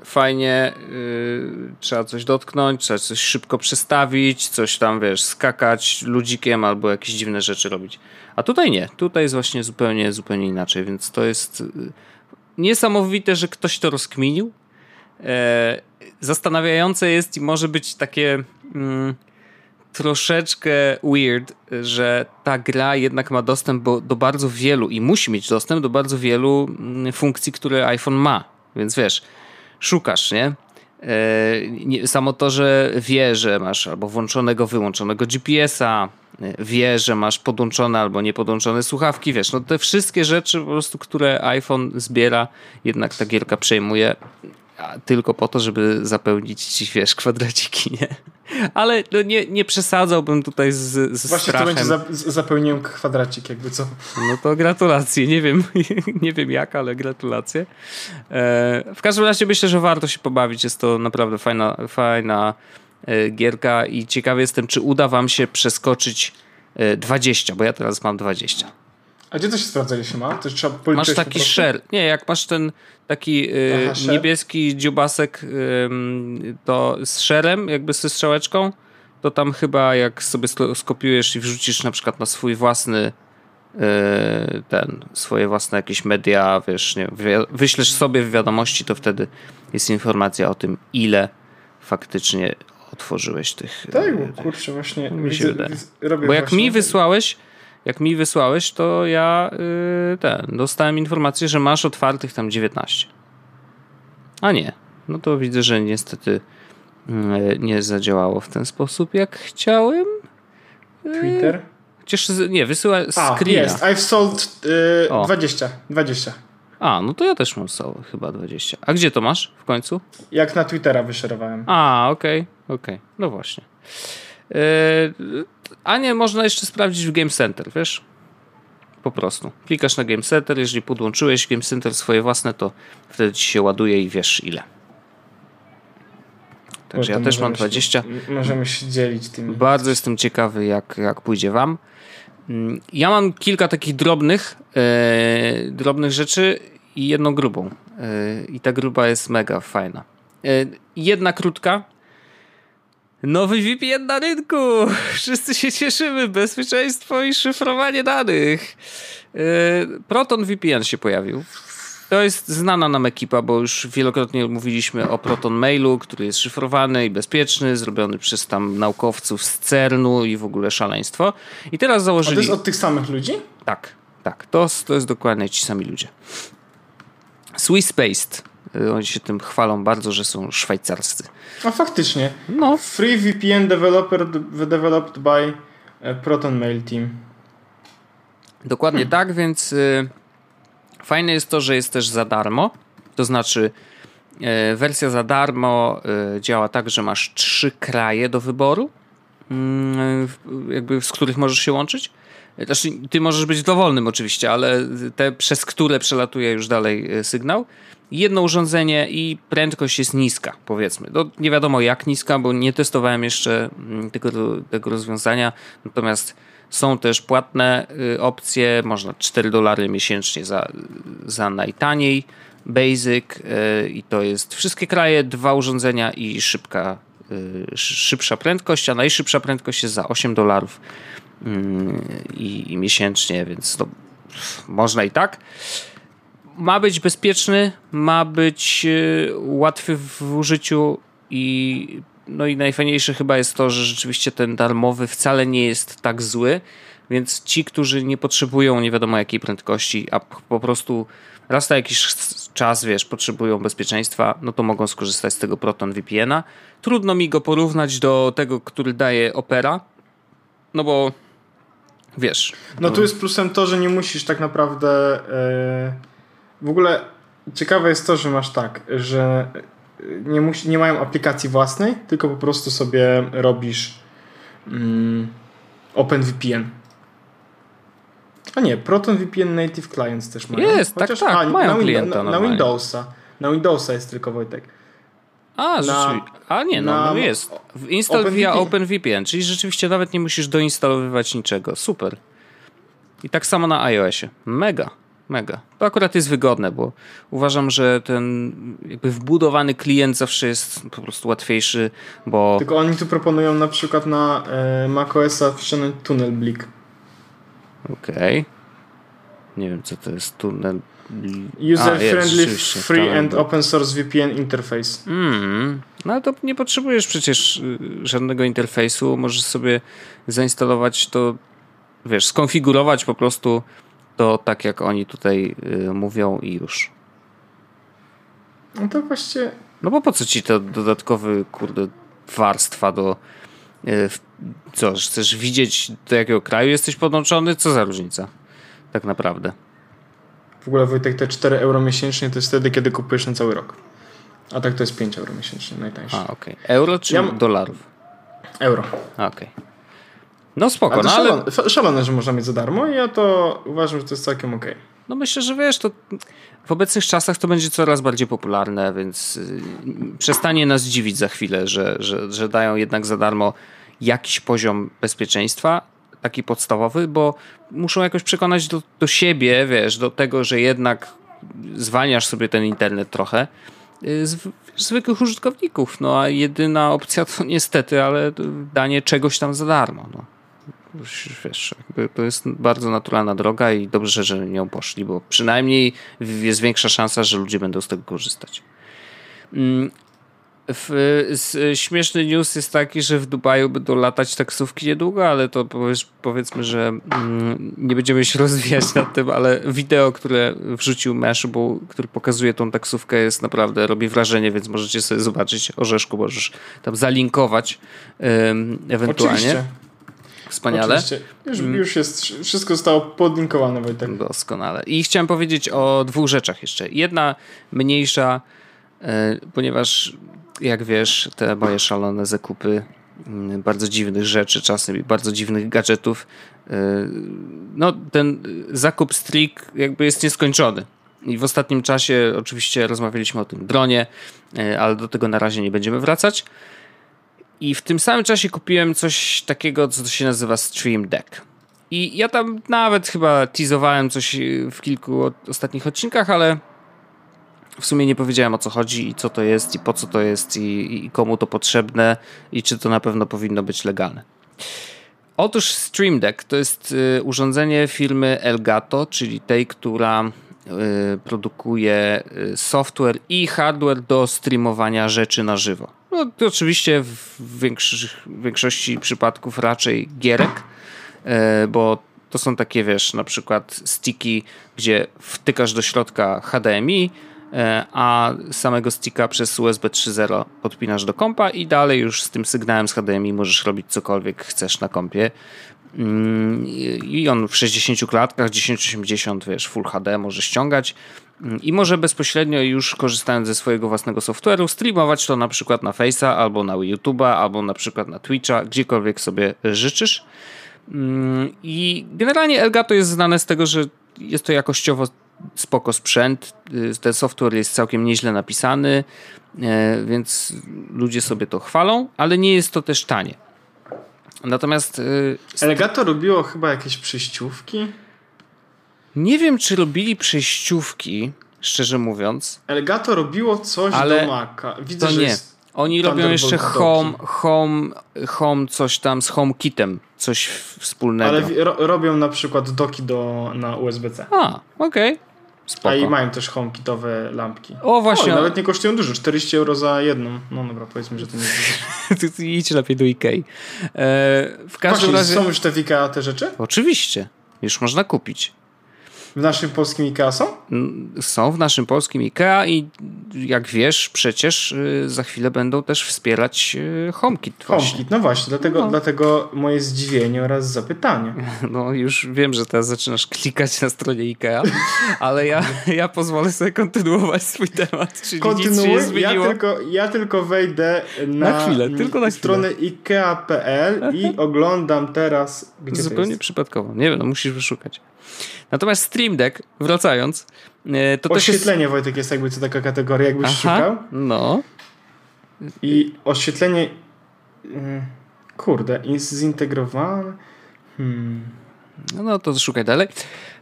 fajnie, yy, trzeba coś dotknąć, trzeba coś szybko przestawić, coś tam, wiesz, skakać ludzikiem albo jakieś dziwne rzeczy robić. A tutaj nie, tutaj jest właśnie zupełnie, zupełnie inaczej, więc to jest yy, niesamowite, że ktoś to rozkminił. Zastanawiające jest i może być takie mm, troszeczkę weird, że ta gra jednak ma dostęp do, do bardzo wielu i musi mieć dostęp do bardzo wielu mm, funkcji, które iPhone ma. Więc wiesz, szukasz, nie? E, samo to, że wie, że masz albo włączonego, wyłączonego GPS-a, e, wie, że masz podłączone albo niepodłączone słuchawki, wiesz, no te wszystkie rzeczy po prostu, które iPhone zbiera, jednak ta gierka przejmuje tylko po to, żeby zapełnić ci, wiesz, kwadraciki, nie? Ale no nie, nie przesadzałbym tutaj z, z Właśnie strachem. Właśnie to będzie za, zapełniłem kwadracik, jakby co. No to gratulacje. Nie wiem, *laughs* nie wiem jak, ale gratulacje. E, w każdym razie myślę, że warto się pobawić. Jest to naprawdę fajna, fajna e, gierka i ciekawy jestem, czy uda wam się przeskoczyć 20, e, bo ja teraz mam 20. A gdzie to się sprawdza, ile się ma? To trzeba masz taki shell. Nie, jak masz ten taki y, Aha, niebieski dziubasek y, to z szerem, jakby ze strzałeczką, to tam chyba jak sobie skopiujesz i wrzucisz na przykład na swój własny y, ten, swoje własne jakieś media, wiesz, nie, wyślesz sobie w wiadomości, to wtedy jest informacja o tym, ile faktycznie otworzyłeś tych. Tak, bo kurczę, właśnie. Mi się widzę, robię Bo jak mi wysłałeś, jak mi wysłałeś, to ja yy, ten, dostałem informację, że masz otwartych tam 19. A nie. No to widzę, że niestety yy, nie zadziałało w ten sposób, jak chciałem. Yy, Twitter? Chociaż nie, wysyła screena. jest. I've sold yy, 20. 20. A, no to ja też mam chyba 20. A gdzie to masz w końcu? Jak na Twittera wyszerowałem. A, okej, okay, okej. Okay. No właśnie. Yy, a nie, można jeszcze sprawdzić w Game Center, wiesz? Po prostu. Klikasz na Game Center, jeżeli podłączyłeś Game Center swoje własne, to wtedy ci się ładuje i wiesz ile. Także ja też mam 20. Się, możemy się dzielić tymi. Bardzo jestem ciekawy, jak, jak pójdzie wam. Mm, ja mam kilka takich drobnych, e, drobnych rzeczy i jedną grubą. E, I ta gruba jest mega fajna. E, jedna krótka, Nowy VPN na rynku! Wszyscy się cieszymy. Bezpieczeństwo i szyfrowanie danych. Yy, Proton VPN się pojawił. To jest znana nam ekipa, bo już wielokrotnie mówiliśmy o Proton Mailu, który jest szyfrowany i bezpieczny, zrobiony przez tam naukowców z CERN-u i w ogóle szaleństwo. I teraz założyli... A to jest od tych samych ludzi? Tak, tak. To, to jest dokładnie ci sami ludzie. Swiss Based Y, oni się tym chwalą bardzo, że są szwajcarscy. A faktycznie. No. Free VPN developer, developed by e, Proton Mail Team. Dokładnie hmm. tak, więc y, fajne jest to, że jest też za darmo. To znaczy y, wersja za darmo y, działa tak, że masz trzy kraje do wyboru, y, jakby z których możesz się łączyć. Znaczy, ty możesz być dowolnym oczywiście, ale te, przez które przelatuje już dalej y, sygnał jedno urządzenie i prędkość jest niska, powiedzmy. No, nie wiadomo jak niska, bo nie testowałem jeszcze mm, tego, tego rozwiązania, natomiast Są też płatne y, opcje, można 4 dolary miesięcznie za, za najtaniej Basic y, i to jest wszystkie kraje, dwa urządzenia i szybka, y, szybsza prędkość, a najszybsza prędkość jest za 8 dolarów i, i miesięcznie, więc to można i tak. Ma być bezpieczny, ma być łatwy w użyciu i no i najfajniejsze chyba jest to, że rzeczywiście ten darmowy wcale nie jest tak zły, więc ci, którzy nie potrzebują nie wiadomo jakiej prędkości, a po prostu raz na jakiś czas, wiesz, potrzebują bezpieczeństwa, no to mogą skorzystać z tego Proton VPN-a. Trudno mi go porównać do tego, który daje Opera, no bo wiesz. No tu jest plusem to, że nie musisz tak naprawdę yy, w ogóle ciekawe jest to, że masz tak, że nie, musi, nie mają aplikacji własnej, tylko po prostu sobie robisz mm, OpenVPN. A nie, ProtonVPN Native Clients też mają. Jest, tak, Chociaż, tak, tak, a, mają na, klienta na, na, Windowsa. Na Windowsa jest tylko Wojtek. A, na, a nie, no, no jest. Install Open via OpenVPN, czyli rzeczywiście nawet nie musisz doinstalowywać niczego. Super. I tak samo na iOSie. Mega mega. To akurat jest wygodne, bo uważam, że ten jakby wbudowany klient zawsze jest po prostu łatwiejszy, bo... Tylko oni tu proponują na przykład na e, macOSa wciągnąć Tunnel Blik. Okej. Okay. Nie wiem, co to jest Tunnel User-friendly, free and open source VPN interface. Mm, no to nie potrzebujesz przecież y, żadnego interfejsu. Możesz sobie zainstalować to, wiesz, skonfigurować po prostu to tak jak oni tutaj y, mówią i już. No to właściwie... No bo po co ci to dodatkowy, kurde, warstwa do... Y, co, chcesz widzieć do jakiego kraju jesteś podłączony? Co za różnica? Tak naprawdę. W ogóle Wojtek, te 4 euro miesięcznie to jest wtedy, kiedy kupujesz na cały rok. A tak to jest 5 euro miesięcznie, najtańsze. A, okej. Okay. Euro czy ja... dolarów? Euro. Okej. Okay. No spoko, ale no ale... Szalone, szalone, że można mieć za darmo i ja to uważam, że to jest całkiem okej. Okay. No myślę, że wiesz, to w obecnych czasach to będzie coraz bardziej popularne, więc y, przestanie nas dziwić za chwilę, że, że, że dają jednak za darmo jakiś poziom bezpieczeństwa, taki podstawowy, bo muszą jakoś przekonać do, do siebie, wiesz, do tego, że jednak zwalniasz sobie ten internet trochę y, z zwykłych użytkowników. No a jedyna opcja to *laughs* niestety, ale danie czegoś tam za darmo. No wiesz, to jest bardzo naturalna droga i dobrze, że nią poszli, bo przynajmniej jest większa szansa, że ludzie będą z tego korzystać. Mm, śmieszny news jest taki, że w Dubaju będą latać taksówki niedługo, ale to powiedz, powiedzmy, że mm, nie będziemy się *laughs* rozwijać nad tym, ale wideo, które wrzucił Mashable, który pokazuje tą taksówkę jest naprawdę, robi wrażenie, więc możecie sobie zobaczyć. Orzeszku możesz tam zalinkować ewentualnie. Oczywiście. Wspaniale. Oczywiście. Już, mm. już jest, wszystko zostało podlinkowane, Wojtek. Doskonale. I chciałem powiedzieć o dwóch rzeczach jeszcze. Jedna mniejsza, e, ponieważ jak wiesz, te moje szalone zakupy mm, bardzo dziwnych rzeczy, czasem i bardzo dziwnych gadżetów. E, no, ten zakup Strik jakby jest nieskończony. I w ostatnim czasie oczywiście rozmawialiśmy o tym dronie, e, ale do tego na razie nie będziemy wracać. I w tym samym czasie kupiłem coś takiego, co się nazywa Stream Deck. I ja tam nawet chyba teasowałem coś w kilku ostatnich odcinkach, ale w sumie nie powiedziałem o co chodzi i co to jest i po co to jest i, i komu to potrzebne i czy to na pewno powinno być legalne. Otóż Stream Deck to jest y, urządzenie firmy Elgato, czyli tej, która y, produkuje y, software i hardware do streamowania rzeczy na żywo. No oczywiście w większości przypadków raczej gierek, e, bo to są takie, wiesz, na przykład sticki, gdzie wtykasz do środka HDMI, e, a samego sticka przez USB 3.0 podpinasz do kompa i dalej już z tym sygnałem z HDMI możesz robić cokolwiek chcesz na kompie. Mm, I on w 60 klatkach, 1080, wiesz, Full HD może ściągać i może bezpośrednio już korzystając ze swojego własnego software'u streamować to na przykład na Face'a albo na YouTube'a albo na przykład na Twitcha, gdziekolwiek sobie życzysz. Mm, I generalnie Elgato jest znane z tego, że jest to jakościowo spoko sprzęt. Y, ten software jest całkiem nieźle napisany, y, więc ludzie sobie to chwalą, ale nie jest to też tanie. Natomiast... Yy, Elgato robiło chyba jakieś przejściówki? Nie wiem, czy robili przejściówki, szczerze mówiąc. Elgato robiło coś ale do Maca. Widzę, to że nie. Oni robią jeszcze home, home, home, coś tam z HomeKitem, coś wspólnego. Ale ro, robią na przykład doki do, na USB-C. A, okej. Spoko. A i mają też HomeKitowe lampki. O, właśnie. O, nawet nie kosztują dużo, 40 euro za jedną. No dobra, powiedzmy, że to nie jest dużo. *laughs* Idź lepiej do Ikei. E, w każdym Właśnie, razie... są już te w IKEA te rzeczy? Oczywiście. Już można kupić. W naszym polskim IKEA są? Są w naszym polskim IKEA i jak wiesz, przecież y, za chwilę będą też wspierać y, HomeKit. Właśnie. HomeKit, no właśnie, dlatego, No. dlatego moje zdziwienie oraz zapytanie. *laughs* No już wiem, że teraz zaczynasz klikać na stronie IKEA, ale ja, *laughs* ja pozwolę sobie kontynuować swój temat, czyli nic się Kontynuuj, ja tylko, ja tylko wejdę na, Na chwilę, tylko na stronę ikea.pl i *laughs* oglądam teraz, gdzie Zupełnie przypadkowo. Nie wiem, no musisz wyszukać. Natomiast Stream Deck, wracając, e, to też jest... Oświetlenie, Wojtek, jest jakby co taka kategoria, jakbyś szukał. no. I oświetlenie. mm, Kurde, jest zintegrowane. Hmm. No, no to szukaj dalej.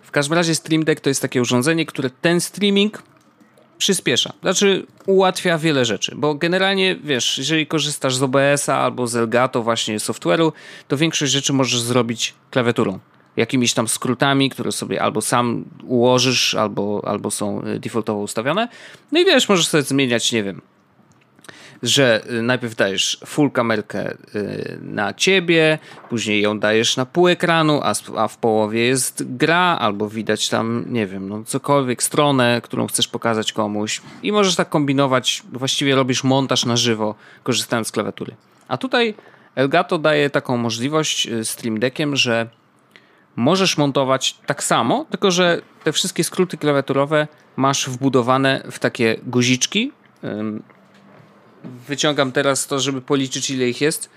W każdym razie Stream Deck to jest takie urządzenie, które ten streaming przyspiesza. Znaczy ułatwia wiele rzeczy, bo generalnie wiesz, jeżeli korzystasz z OBS-a albo z Elgato właśnie software'u, to większość rzeczy możesz zrobić klawiaturą. Jakimiś tam skrótami, które sobie albo sam ułożysz, albo, albo są y, defaultowo ustawione. No i wiesz, możesz sobie zmieniać, nie wiem, że y, najpierw dajesz full kamerkę y, na ciebie, później ją dajesz na pół ekranu, a, a w połowie jest gra, albo widać tam, nie wiem, no cokolwiek, stronę, którą chcesz pokazać komuś i możesz tak kombinować, właściwie robisz montaż na żywo, korzystając z klawiatury. A tutaj Elgato daje taką możliwość Stream Deckiem, że możesz montować tak samo, tylko że te wszystkie skróty klawiaturowe masz wbudowane w takie guziczki. Wyciągam teraz to, żeby policzyć ile ich jest.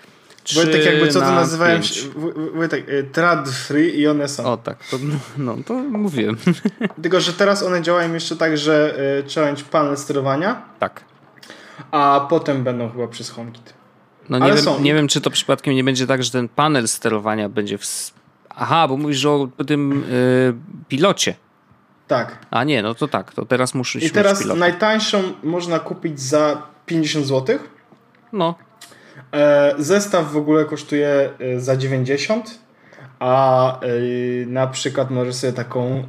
Wojtek, Trzy jakby co to na nazywają pięć. się. W- W- Wojtek, y, trad free i one są. O tak, to, no to mówiłem. *laughs* Tylko, że teraz one działają jeszcze tak, że y, trzeba mieć panel sterowania, tak. a potem będą chyba przez HomeKit. No nie Ale wiem, są. nie wiem, czy to przypadkiem nie będzie tak, że ten panel sterowania będzie w... Aha, bo mówisz o tym y, pilocie. Tak. A nie, no to tak, to teraz muszę I teraz pilota. najtańszą można kupić za 50 zł. No, E, zestaw w ogóle kosztuje e, za 90, a e, na przykład możesz sobie taką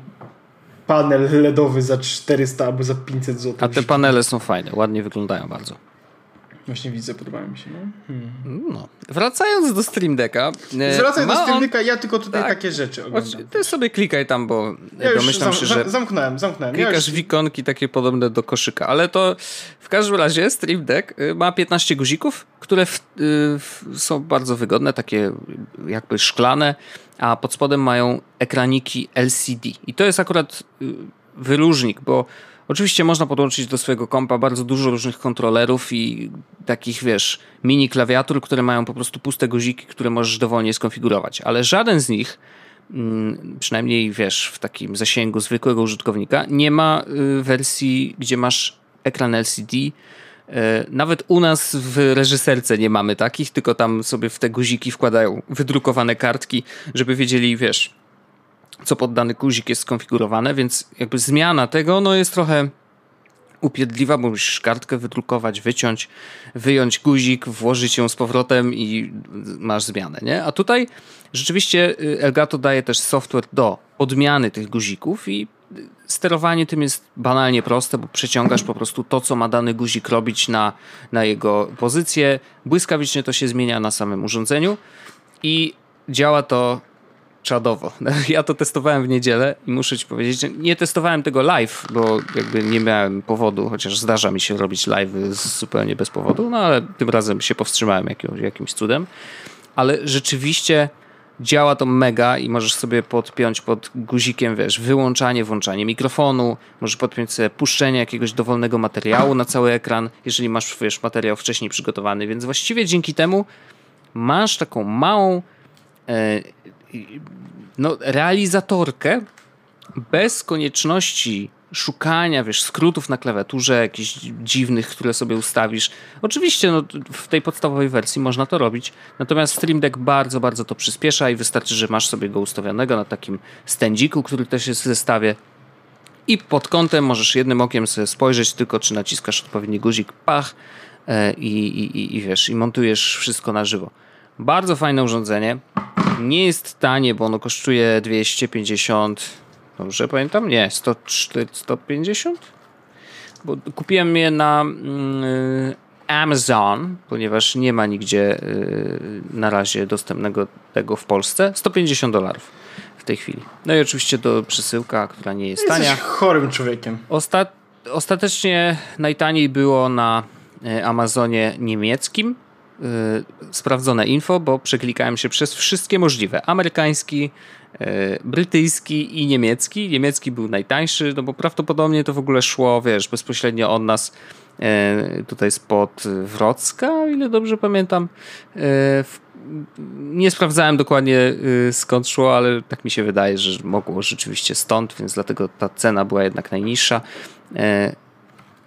panel LEDowy za 400 albo za 500 zł. a te panele są fajne, ładnie wyglądają bardzo. Właśnie widzę, podobają mi się. No. Hmm. No. Wracając do Stream Decka. e, Zwracaj do ma Steam on- Decka, ja tylko tutaj tak. takie rzeczy oglądam. Ty sobie klikaj tam, bo Ja domyślam się, że zam, zamknąłem, zamknąłem. Ja klikasz już, w ikonki takie podobne do koszyka, ale to w każdym razie Stream Deck y, ma 15 guzików, które w, y, w, są bardzo wygodne, takie jakby szklane, a pod spodem mają ekraniki LCD. I to jest akurat y, wyróżnik, bo oczywiście można podłączyć do swojego kompa bardzo dużo różnych kontrolerów i takich, wiesz, mini klawiatur, które mają po prostu puste guziki, które możesz dowolnie skonfigurować, ale żaden z nich mm, przynajmniej wiesz, w takim zasięgu zwykłego użytkownika, nie ma y, wersji, gdzie masz ekran LCD. Y, Nawet u nas w reżyserce nie mamy takich, tylko tam sobie w te guziki wkładają wydrukowane kartki, żeby wiedzieli, wiesz, co pod dany guzik jest skonfigurowane, więc jakby zmiana tego no jest trochę upierdliwa, bo musisz kartkę wydrukować, wyciąć, wyjąć guzik, włożyć ją z powrotem i masz zmianę, nie? A tutaj rzeczywiście y, Elgato daje też software do odmiany tych guzików i sterowanie tym jest banalnie proste, bo przeciągasz po prostu to, co ma dany guzik robić na, na jego pozycję. Błyskawicznie to się zmienia na samym urządzeniu i działa to czadowo. *laughs* Ja to testowałem w niedzielę i muszę ci powiedzieć, że nie testowałem tego live, bo jakby nie miałem powodu, chociaż zdarza mi się robić live zupełnie bez powodu, no ale tym razem się powstrzymałem jakimś, cudem. Ale rzeczywiście działa to mega i możesz sobie podpiąć pod guzikiem, wiesz, wyłączanie, włączanie mikrofonu, możesz podpiąć sobie puszczenie jakiegoś dowolnego materiału na cały ekran, jeżeli masz, wiesz, materiał wcześniej przygotowany, więc właściwie dzięki temu masz taką małą e, no, realizatorkę bez konieczności szukania, wiesz, skrótów na klawiaturze, jakichś dziwnych, które sobie ustawisz. Oczywiście no, w tej podstawowej wersji można to robić, natomiast Stream Deck bardzo, bardzo to przyspiesza i wystarczy, że masz sobie go ustawionego na takim stędziku, który też jest w zestawie i pod kątem możesz jednym okiem sobie spojrzeć tylko, czy naciskasz odpowiedni guzik, pach e, i, i, i wiesz, i montujesz wszystko na żywo. Bardzo fajne urządzenie. Nie jest tanie, bo ono kosztuje 250. Dobrze pamiętam? Nie, 100, 150? Bo kupiłem je na mm, Amazon, ponieważ nie ma nigdzie y, na razie dostępnego tego w Polsce. 150 dolarów w tej chwili. No i oczywiście do przesyłka, która nie jest tania. Jesteś chorym człowiekiem. Osta ostatecznie najtaniej było na y, Amazonie niemieckim sprawdzone info, bo przeklikałem się przez wszystkie możliwe. Amerykański, y, brytyjski i niemiecki. Niemiecki był najtańszy, no bo prawdopodobnie to w ogóle szło, wiesz, bezpośrednio od nas y, tutaj spod Wrocka, ile dobrze pamiętam. Nie sprawdzałem dokładnie skąd szło, ale tak mi się wydaje, że mogło rzeczywiście stąd, więc dlatego ta cena była jednak najniższa.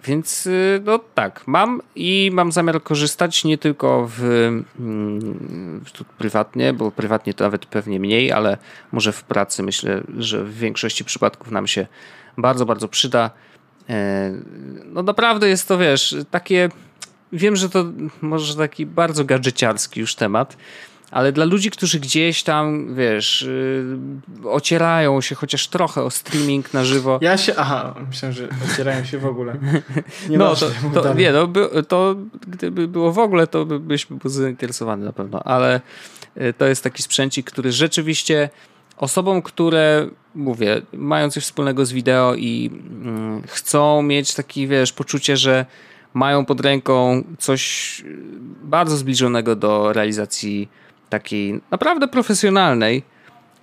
Więc y, no tak, mam i mam zamiar korzystać nie tylko w, mm, prywatnie, bo prywatnie to nawet pewnie mniej, ale może w pracy myślę, że w większości przypadków nam się bardzo, bardzo przyda. E, no naprawdę jest to, wiesz, takie, wiem, że to może taki bardzo gadżeciarski już temat, ale dla ludzi, którzy gdzieś tam, wiesz, yy, ocierają się chociaż trochę o streaming na żywo. Ja się, aha, myślę, że ocierają się w ogóle. *laughs* Nie no, to, to, nie, no, by, to gdyby było w ogóle, to by, byśmy byli zainteresowani na pewno, ale yy, to jest taki sprzęcik, który rzeczywiście osobom, które, mówię, mają coś wspólnego z wideo i yy, chcą mieć taki, wiesz, poczucie, że mają pod ręką coś bardzo zbliżonego do realizacji takiej naprawdę profesjonalnej,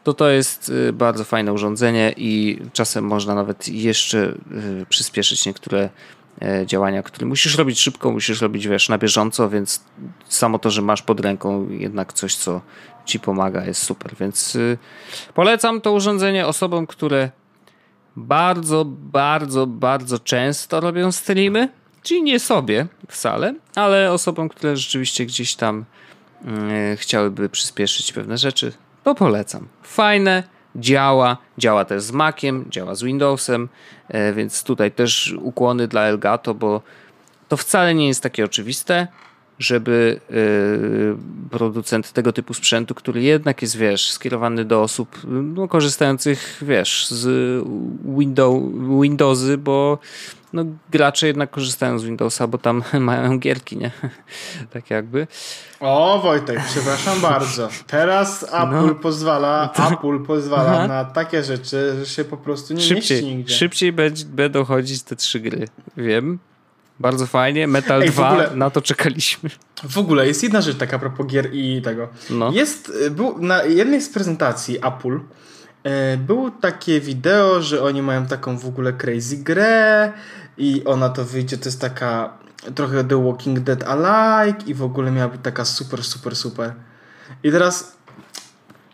to to jest y, bardzo fajne urządzenie i czasem można nawet jeszcze y, przyspieszyć niektóre e, działania, które musisz robić szybko, musisz robić wiesz, na bieżąco, więc samo to, że masz pod ręką jednak coś, co ci pomaga, jest super. Więc y, polecam to urządzenie osobom, które bardzo, bardzo, bardzo często robią streamy, czyli nie sobie wcale, ale osobom, które rzeczywiście gdzieś tam chciałyby przyspieszyć pewne rzeczy, to polecam. Fajne, działa, działa też z Maciem, działa z Windowsem, e, więc tutaj też ukłony dla Elgato, bo to wcale nie jest takie oczywiste, żeby e, producent tego typu sprzętu, który jednak jest, wiesz, skierowany do osób no, korzystających, wiesz, z Windows, Windowsy, bo no, gracze jednak korzystają z Windowsa, bo tam *laughs* mają gierki, nie? *laughs* tak jakby. O, Wojtek, przepraszam bardzo. Teraz Apple no, pozwala, *laughs* to... Apple pozwala Aha. na takie rzeczy, że się po prostu nie szybciej, mieści nigdzie. Szybciej będą chodzić te trzy gry. Wiem. Bardzo fajnie. Metal Ej, 2, ogóle, na to czekaliśmy. W ogóle jest jedna rzecz taka a propos gier i tego. No. Jest, był na jednej z prezentacji Apple e, było takie wideo, że oni mają taką w ogóle crazy grę i ona to wyjdzie, to jest taka trochę The Walking Dead alike i w ogóle miała być taka super, super, super. I teraz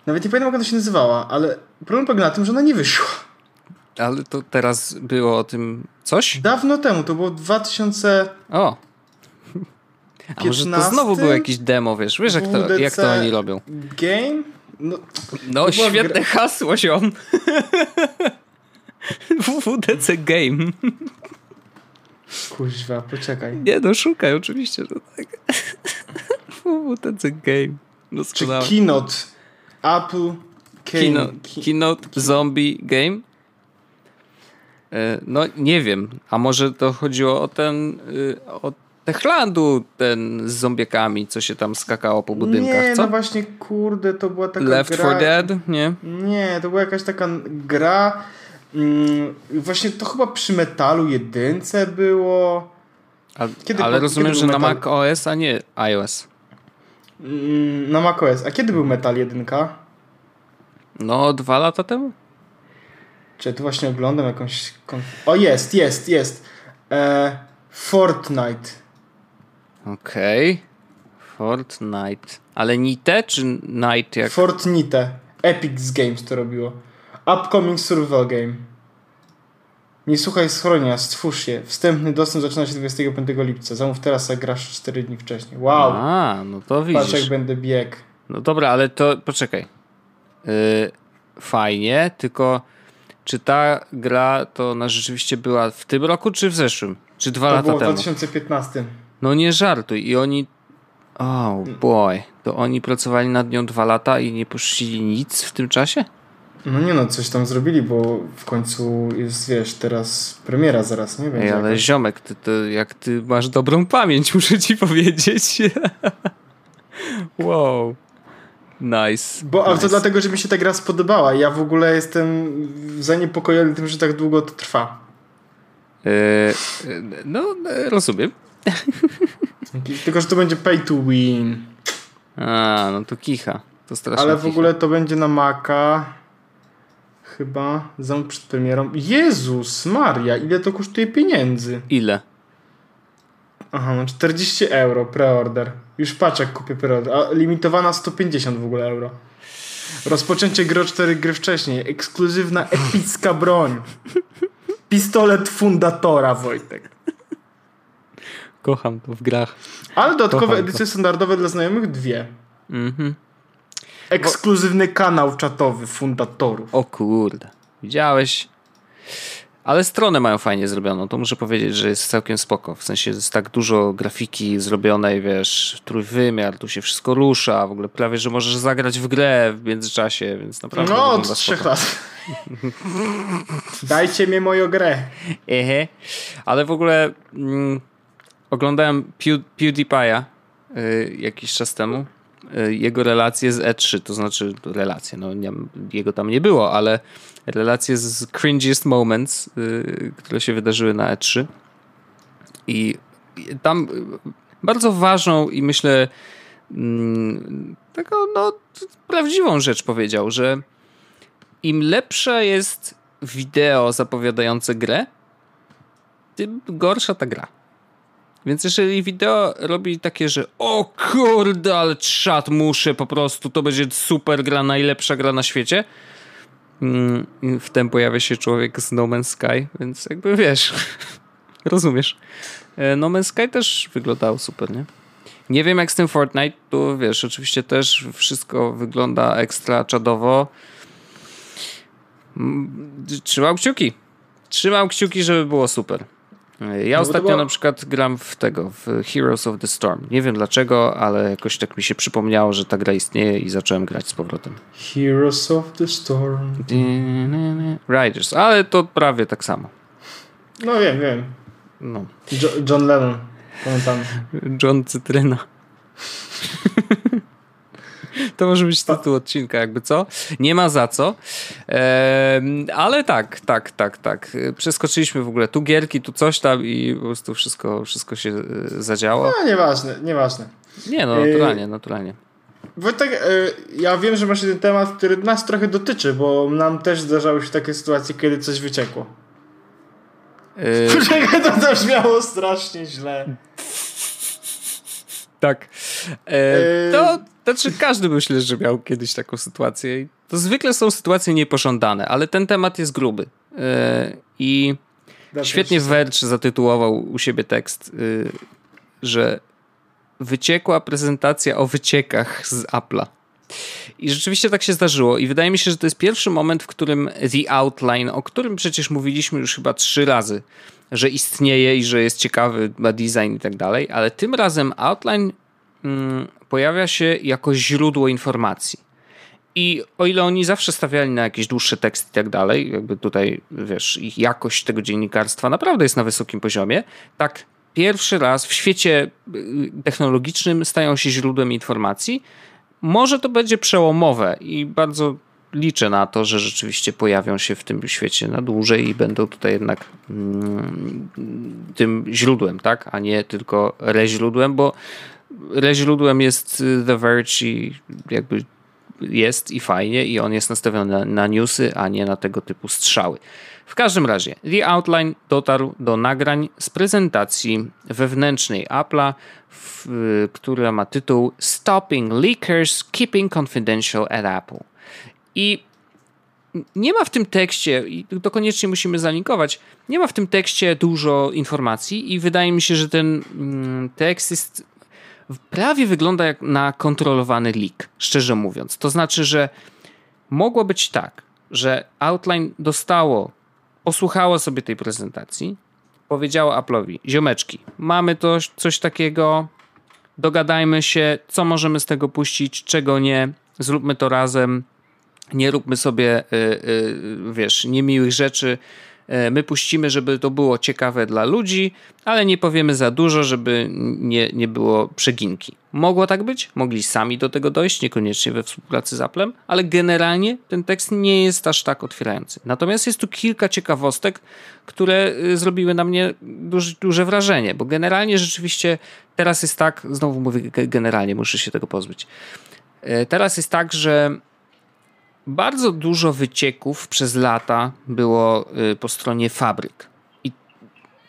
nawet nie pamiętam jak ona się nazywała, ale problem polega na tym, że ona nie wyszła. Ale to teraz było o tym coś? Dawno temu, to było 2000... O! A może to znowu było jakieś demo, wiesz? Wiesz jak to, jak to oni robią? Game? No, no świetne gra... hasło, ziom. *laughs* WWDC Game. Kuźwa, poczekaj. Nie, no szukaj, oczywiście, że tak. WWDC Game. No Czy Keynote? Apple Game. Keynote, keynote Zombie Game? E, no nie wiem, a może to chodziło o ten, y, o Techlandu, ten z zombiekami, co się tam skakało po budynkach, nie, co? no właśnie, kurde, to była taka Left gra... 4 Dead, nie? Nie, to była jakaś taka gra, mm, właśnie to chyba przy Metalu jedynce było. A, kiedy, ale rozumiem, że Metal? na Mac OS, a nie iOS. Mm, na Mac OS. A kiedy był Metal jedynka? No, dwa lata temu? Czy tu właśnie oglądam jakąś. O, jest, jest, jest. E, Fortnite. Okej. Okay. Fortnite. Ale Nite czy Night jak? Fortnite. Epic Games to robiło. Upcoming Survival Game. Nie słuchaj schronienia, stwórz się. Wstępny dostęp zaczyna się 25 lipca. Zamów teraz, a grasz 4 dni wcześniej. Wow! A, no to widzisz. Patrz jak będę bieg. No dobra, ale to poczekaj. Yy, fajnie, tylko czy ta gra to ona rzeczywiście była w tym roku, czy w zeszłym? Czy dwa To lata było w temu? 2015. No nie żartuj. I oni. Oh boy. To oni pracowali nad nią dwa lata i nie puścili nic w tym czasie? No nie no, coś tam zrobili, bo w końcu jest, wiesz, teraz premiera zaraz, nie? Będzie Ej, ale jakaś. ziomek, ty, to jak ty masz dobrą pamięć, *laughs* muszę ci powiedzieć. *laughs* wow. Nice. Bo, nice. to dlatego, że mi się ta gra spodobała. Ja w ogóle jestem zaniepokojony tym, że tak długo to trwa. Yy, no, e, rozumiem. *laughs* Tylko, że to będzie pay to win. A, no to kicha. To strasznie Ale w kicha. ogóle to będzie na Maca. Chyba zamów przed premierą. Jezus Maria, ile to kosztuje pieniędzy? Ile? Aha, no 40 euro preorder. Już patrz jak kupię preorder. A limitowana 150 w ogóle euro. Rozpoczęcie gry o 4 gry wcześniej. Ekskluzywna epicka broń. Pistolet fundatora, Wojtek. Kocham to w grach. Ale dodatkowe Kocham to. edycje standardowe dla znajomych dwie. Mhm. Ekskluzywny kanał czatowy fundatorów. O kurde. Widziałeś? Ale stronę mają fajnie zrobioną. To muszę powiedzieć, że jest całkiem spoko. W sensie jest tak dużo grafiki zrobionej, wiesz, trójwymiar, tu się wszystko rusza. W ogóle prawie, że możesz zagrać w grę w międzyczasie, więc naprawdę No, od trzech lat. *laughs* Dajcie mi moją grę. Ehe. Ale w ogóle mm, oglądałem Pew, PewDiePie'a y, jakiś czas temu. Y, jego relacje z E3, to znaczy relacje, no nie, jego tam nie było, ale relacje z cringiest moments, y, które się wydarzyły na E3. I tam bardzo ważną i myślę mm, taką no, prawdziwą rzecz powiedział, że im lepsze jest wideo zapowiadające grę, tym gorsza ta gra. Więc jeżeli wideo robi takie, że o kurde, ale czat muszę po prostu, to będzie super gra, najlepsza gra na świecie. Mm, i Wtem pojawia się człowiek z No Man's Sky, więc jakby wiesz, *laughs* rozumiesz. E, No Man's Sky też wyglądało super, nie? Nie wiem jak z tym Fortnite, tu wiesz, oczywiście też wszystko wygląda ekstra czadowo. Mm, Trzymam kciuki. Trzymam kciuki, żeby było super. Ja to ostatnio było- na przykład gram w tego, w Heroes of the Storm. Nie wiem dlaczego, ale jakoś tak mi się przypomniało, że ta gra istnieje i zacząłem grać z powrotem. Heroes of the Storm. Riders, ale to prawie tak samo. No wiem, wiem. No. Jo John Lennon. Pamiętam. John Cytryna. To może być tytuł odcinka, jakby co? Nie ma za co. Ale tak, tak, tak, tak. Przeskoczyliśmy w ogóle tu gierki, tu coś tam i po prostu wszystko, wszystko się e, zadziało. No nieważne, nieważne. Nie, no naturalnie, naturalnie. Wojtek, y, ja wiem, że masz jeden temat, który nas trochę dotyczy, bo nam też zdarzały się takie sytuacje, kiedy coś wyciekło. E, *laughs* Czekaj, to też miało strasznie źle. Tak. E, to znaczy każdy myślę, że miał kiedyś taką sytuację. To zwykle są sytuacje niepożądane, ale ten temat jest gruby. E, I świetnie Verge zatytułował u siebie tekst, y, że wyciekła prezentacja o wyciekach z Apple'a. I rzeczywiście tak się zdarzyło. I wydaje mi się, że to jest pierwszy moment, w którym The Outline, o którym przecież mówiliśmy już chyba trzy razy, że istnieje i że jest ciekawy, ma design i tak dalej, ale tym razem Outline pojawia się jako źródło informacji. I o ile oni zawsze stawiali na jakieś dłuższe teksty i tak dalej, jakby tutaj, wiesz, ich jakość tego dziennikarstwa naprawdę jest na wysokim poziomie, tak pierwszy raz w świecie y, technologicznym stają się źródłem informacji. Może to będzie przełomowe i bardzo liczę na to, że rzeczywiście pojawią się w tym świecie na dłużej i będą tutaj jednak mm, tym źródłem, tak, a nie tylko reźródłem, bo reźródłem jest y, The Verge i jakby jest i fajnie i on jest nastawiony na, na newsy, a nie na tego typu strzały. W każdym razie, The Outline dotarł do nagrań z prezentacji wewnętrznej Apple'a, y, która ma tytuł Stopping Leakers, Keeping Confidential at Apple. I nie ma w tym tekście, i to koniecznie musimy zalinkować, nie ma w tym tekście dużo informacji i wydaje mi się, że ten mm, tekst jest prawie wygląda jak na kontrolowany leak, szczerze mówiąc. To znaczy, że mogło być tak, że Outline dostało, posłuchało sobie tej prezentacji, powiedziało Apple'owi, ziomeczki, mamy to, coś takiego, dogadajmy się, co możemy z tego puścić, czego nie, zróbmy to razem, nie róbmy sobie, y, y, wiesz, niemiłych rzeczy, my puścimy, żeby to było ciekawe dla ludzi, ale nie powiemy za dużo, żeby nie, nie było przeginki. Mogło tak być, mogli sami do tego dojść, niekoniecznie we współpracy z Applem, ale generalnie ten tekst nie jest aż tak otwierający. Natomiast jest tu kilka ciekawostek, które y, zrobiły na mnie duże, duże wrażenie, bo generalnie rzeczywiście teraz jest tak, znowu mówię generalnie, muszę się tego pozbyć. E, teraz jest tak, że bardzo dużo wycieków przez lata było y, po stronie fabryk. I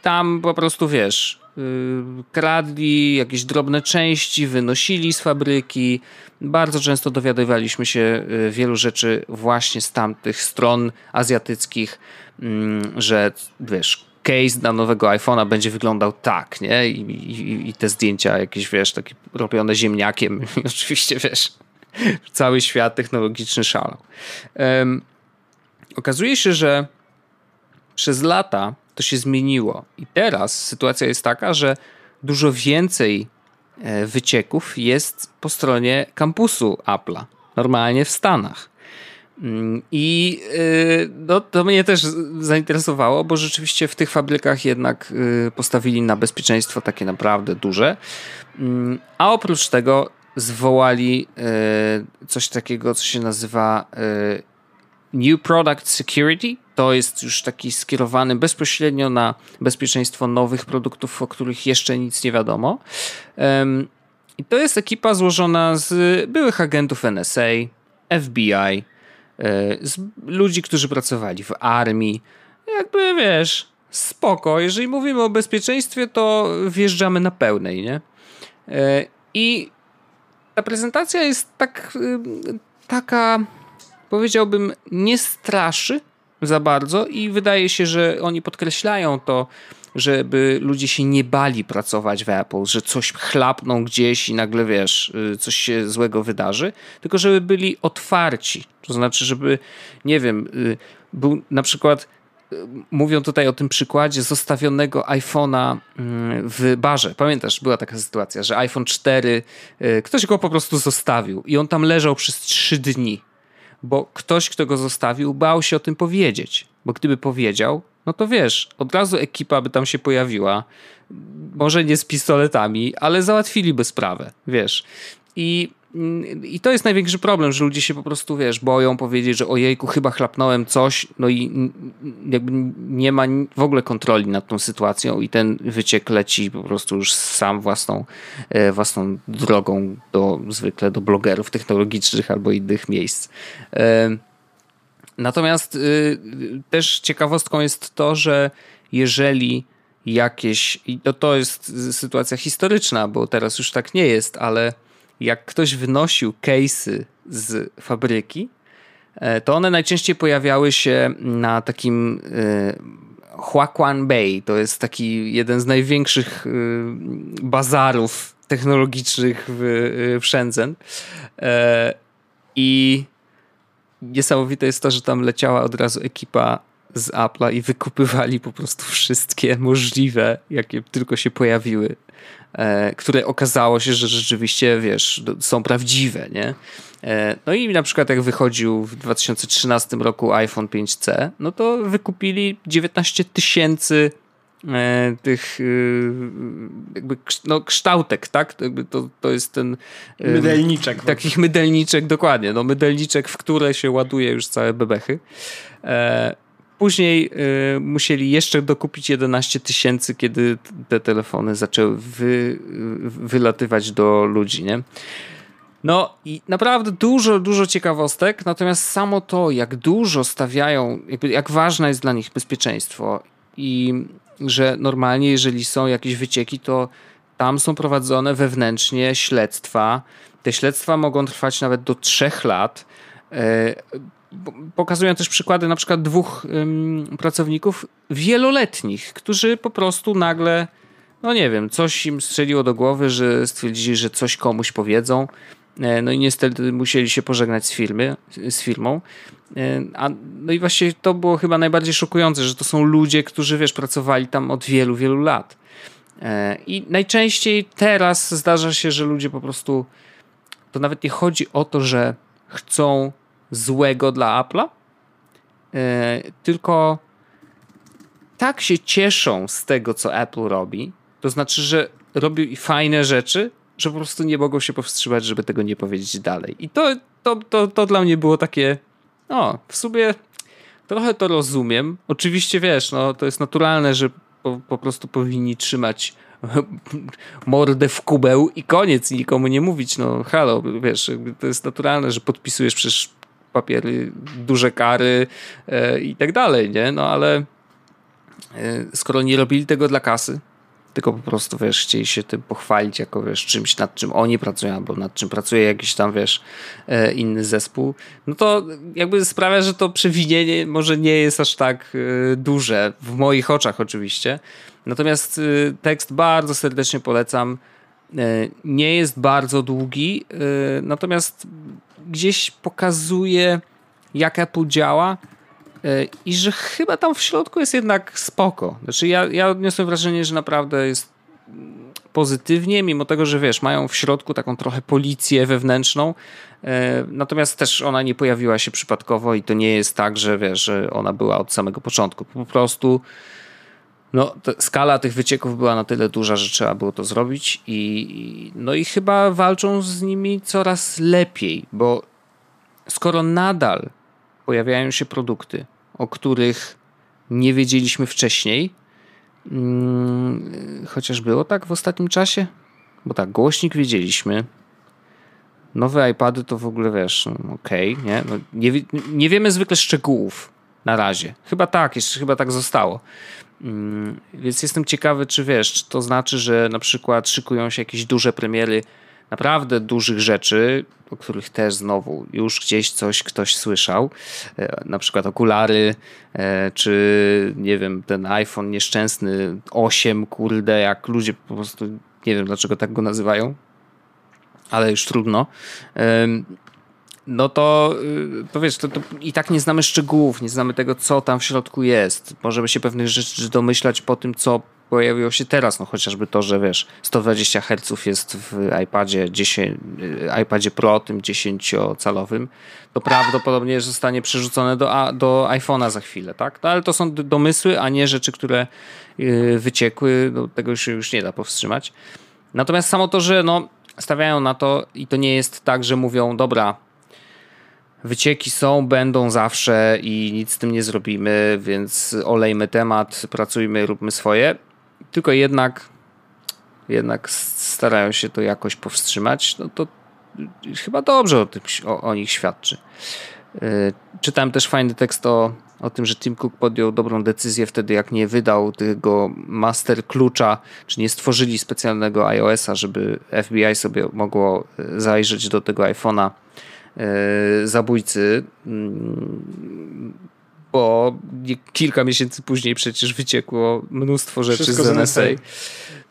tam po prostu wiesz, y, kradli jakieś drobne części, wynosili z fabryki. Bardzo często dowiadywaliśmy się y, wielu rzeczy właśnie z tamtych stron azjatyckich, mm, że wiesz, case na nowego iPhone'a będzie wyglądał tak, nie? I, i, I, te zdjęcia jakieś, wiesz, takie robione ziemniakiem. *laughs* oczywiście, wiesz, *laughs* cały świat technologiczny szalał. Um, okazuje się, że przez lata to się zmieniło i teraz sytuacja jest taka, że dużo więcej e, wycieków jest po stronie kampusu Apple'a, normalnie w Stanach. Mm, I e, no, to mnie też zainteresowało, bo rzeczywiście w tych fabrykach jednak e, postawili na bezpieczeństwo takie naprawdę duże. Mm, a oprócz tego zwołali e, coś takiego, co się nazywa e, New Product Security. To jest już taki skierowany bezpośrednio na bezpieczeństwo nowych produktów, o których jeszcze nic nie wiadomo. I to jest ekipa złożona z byłych agentów NSA, FBI, e, z ludzi, którzy pracowali w armii. Jakby wiesz, spoko. Jeżeli mówimy o bezpieczeństwie, to wjeżdżamy na pełnej, nie? I ta prezentacja jest tak, y, taka, powiedziałbym, nie straszy za bardzo i wydaje się, że oni podkreślają to, żeby ludzie się nie bali pracować w Apple, że coś chlapną gdzieś i nagle wiesz, y, coś się złego wydarzy, tylko żeby byli otwarci. To znaczy, żeby, nie wiem, y, był na przykład mówią tutaj o tym przykładzie zostawionego iPhone'a mm, w barze. Pamiętasz, była taka sytuacja, że iPhone 4, y, ktoś go po prostu zostawił i on tam leżał przez 3 dni, bo ktoś, kto go zostawił, bał się o tym powiedzieć. Bo gdyby powiedział, no to wiesz, od razu ekipa by tam się pojawiła. Może nie z pistoletami, ale załatwiliby sprawę, wiesz. I i to jest największy problem, że ludzie się po prostu, wiesz, boją powiedzieć, że ojejku, chyba chlapnąłem coś, no i jakby nie ma w ogóle kontroli nad tą sytuacją i ten wyciek leci po prostu już sam własną, e, własną drogą do, zwykle do blogerów technologicznych albo innych miejsc. E, natomiast y, też ciekawostką jest to, że jeżeli jakieś, i to, to jest sytuacja historyczna, bo teraz już tak nie jest, ale jak ktoś wynosił case'y z fabryki, e, to one najczęściej pojawiały się na takim e, Huaquan Bay. To jest taki jeden z największych e, bazarów technologicznych w, w Shenzhen. I niesamowite jest to, że tam leciała od razu ekipa z Apple'a i wykupywali po prostu wszystkie możliwe, jakie tylko się pojawiły które okazało się, że rzeczywiście, wiesz, są prawdziwe, nie? E, no i na przykład jak wychodził w 2013 roku iPhone 5C, no to wykupili 19 tysięcy e, tych jakby no, kształtek, tak? To, to jest ten... Mydelniczek. Takich mydelniczek, dokładnie. No, mydelniczek, w które się ładuje już całe bebechy. Później y, musieli jeszcze dokupić 11 tysięcy, kiedy te telefony zaczęły wy, wylatywać do ludzi, nie? No i naprawdę dużo, dużo ciekawostek, natomiast samo to, jak dużo stawiają, jak ważne jest dla nich bezpieczeństwo i że normalnie, jeżeli są jakieś wycieki, to tam są prowadzone wewnętrznie śledztwa. Te śledztwa mogą trwać nawet do trzech lat. Pokazują też przykłady na przykład dwóch ym, pracowników wieloletnich, którzy po prostu nagle, no nie wiem, coś im strzeliło do głowy, że stwierdzili, że coś komuś powiedzą. E, no i niestety musieli się pożegnać z, firmy, z firmą. E, a, no i właśnie to było chyba najbardziej szokujące, że to są ludzie, którzy wiesz, pracowali tam od wielu, wielu lat. E, I najczęściej teraz zdarza się, że ludzie po prostu to nawet nie chodzi o to, że chcą złego dla Apple'a, tylko tak się cieszą z tego, co Apple robi, to znaczy, że robią fajne rzeczy, że po prostu nie mogą się powstrzymać, żeby tego nie powiedzieć dalej. I to, to, to, to dla mnie było takie, no, w sumie trochę to rozumiem. Oczywiście wiesz, no, to jest naturalne, że po, po prostu powinni trzymać *laughs* mordę w kubeł i koniec, nikomu nie mówić, no halo, wiesz, to jest naturalne, że podpisujesz przecież papiery, duże kary e, i tak dalej, nie? No ale e, skoro nie robili tego dla kasy, tylko po prostu, wiesz, chcieli się tym pochwalić jako, wiesz, czymś, nad czym oni pracują, albo nad czym pracuje jakiś tam, wiesz, e, inny zespół, no to jakby sprawia, że to przewinienie może nie jest aż tak duże, w moich oczach oczywiście. Natomiast tekst bardzo serdecznie polecam. Nie jest bardzo długi, natomiast gdzieś pokazuje, jak Apple działa, E, i że chyba tam w środku jest jednak spoko. Znaczy ja, ja odniosłem wrażenie, że naprawdę jest pozytywnie, mimo tego, że wiesz, mają w środku taką trochę policję wewnętrzną, e, natomiast też ona nie pojawiła się przypadkowo i to nie jest tak, że wiesz, że ona była od samego początku. Po prostu no, skala tych wycieków była na tyle duża, że trzeba było to zrobić i no i chyba walczą z nimi coraz lepiej, bo skoro nadal pojawiają się produkty, o których nie wiedzieliśmy wcześniej. Hmm, chociaż było tak w ostatnim czasie? Bo tak, głośnik wiedzieliśmy. Nowe iPady to w ogóle wiesz, okej, okay, nie? No, nie? Nie wiemy zwykle szczegółów na razie. Chyba tak, jeszcze chyba tak zostało. Hmm, więc jestem ciekawy, czy wiesz, czy to znaczy, że na przykład szykują się jakieś duże premiery naprawdę dużych rzeczy, o których też znowu już gdzieś coś ktoś słyszał, e, na przykład okulary, e, czy nie wiem, ten iPhone nieszczęsny 8, kurde, jak ludzie po prostu, nie wiem dlaczego tak go nazywają, ale już trudno no to, y, to wiesz, to, to, i tak nie znamy szczegółów, nie znamy tego, co tam w środku jest. Możemy się pewnych rzeczy domyślać po tym, co pojawiło się teraz, no chociażby to, że wiesz, 120 Hz jest w iPadzie 10, y, iPadzie Pro, tym 10-calowym, to prawdopodobnie zostanie przerzucone do, do iPhone'a za chwilę, tak? No ale to są domysły, a nie rzeczy, które y, wyciekły, no, tego się już nie da powstrzymać. Natomiast samo to, że no, stawiają na to i to nie jest tak, że mówią, dobra, Wycieki są, będą zawsze i nic z tym nie zrobimy, więc olejmy temat, pracujmy, róbmy swoje. Tylko jednak, jednak starają się to jakoś powstrzymać. No to chyba dobrze o, tym, o, o nich świadczy. Yy, czytałem też fajny tekst o, o tym, że Tim Cook podjął dobrą decyzję wtedy, jak nie wydał tego master klucza, czy nie stworzyli specjalnego iOS-a, żeby FBI sobie mogło zajrzeć do tego iPhone'a zabójcy, mm, bo kilka miesięcy później przecież wyciekło mnóstwo rzeczy Wszystko z NSA.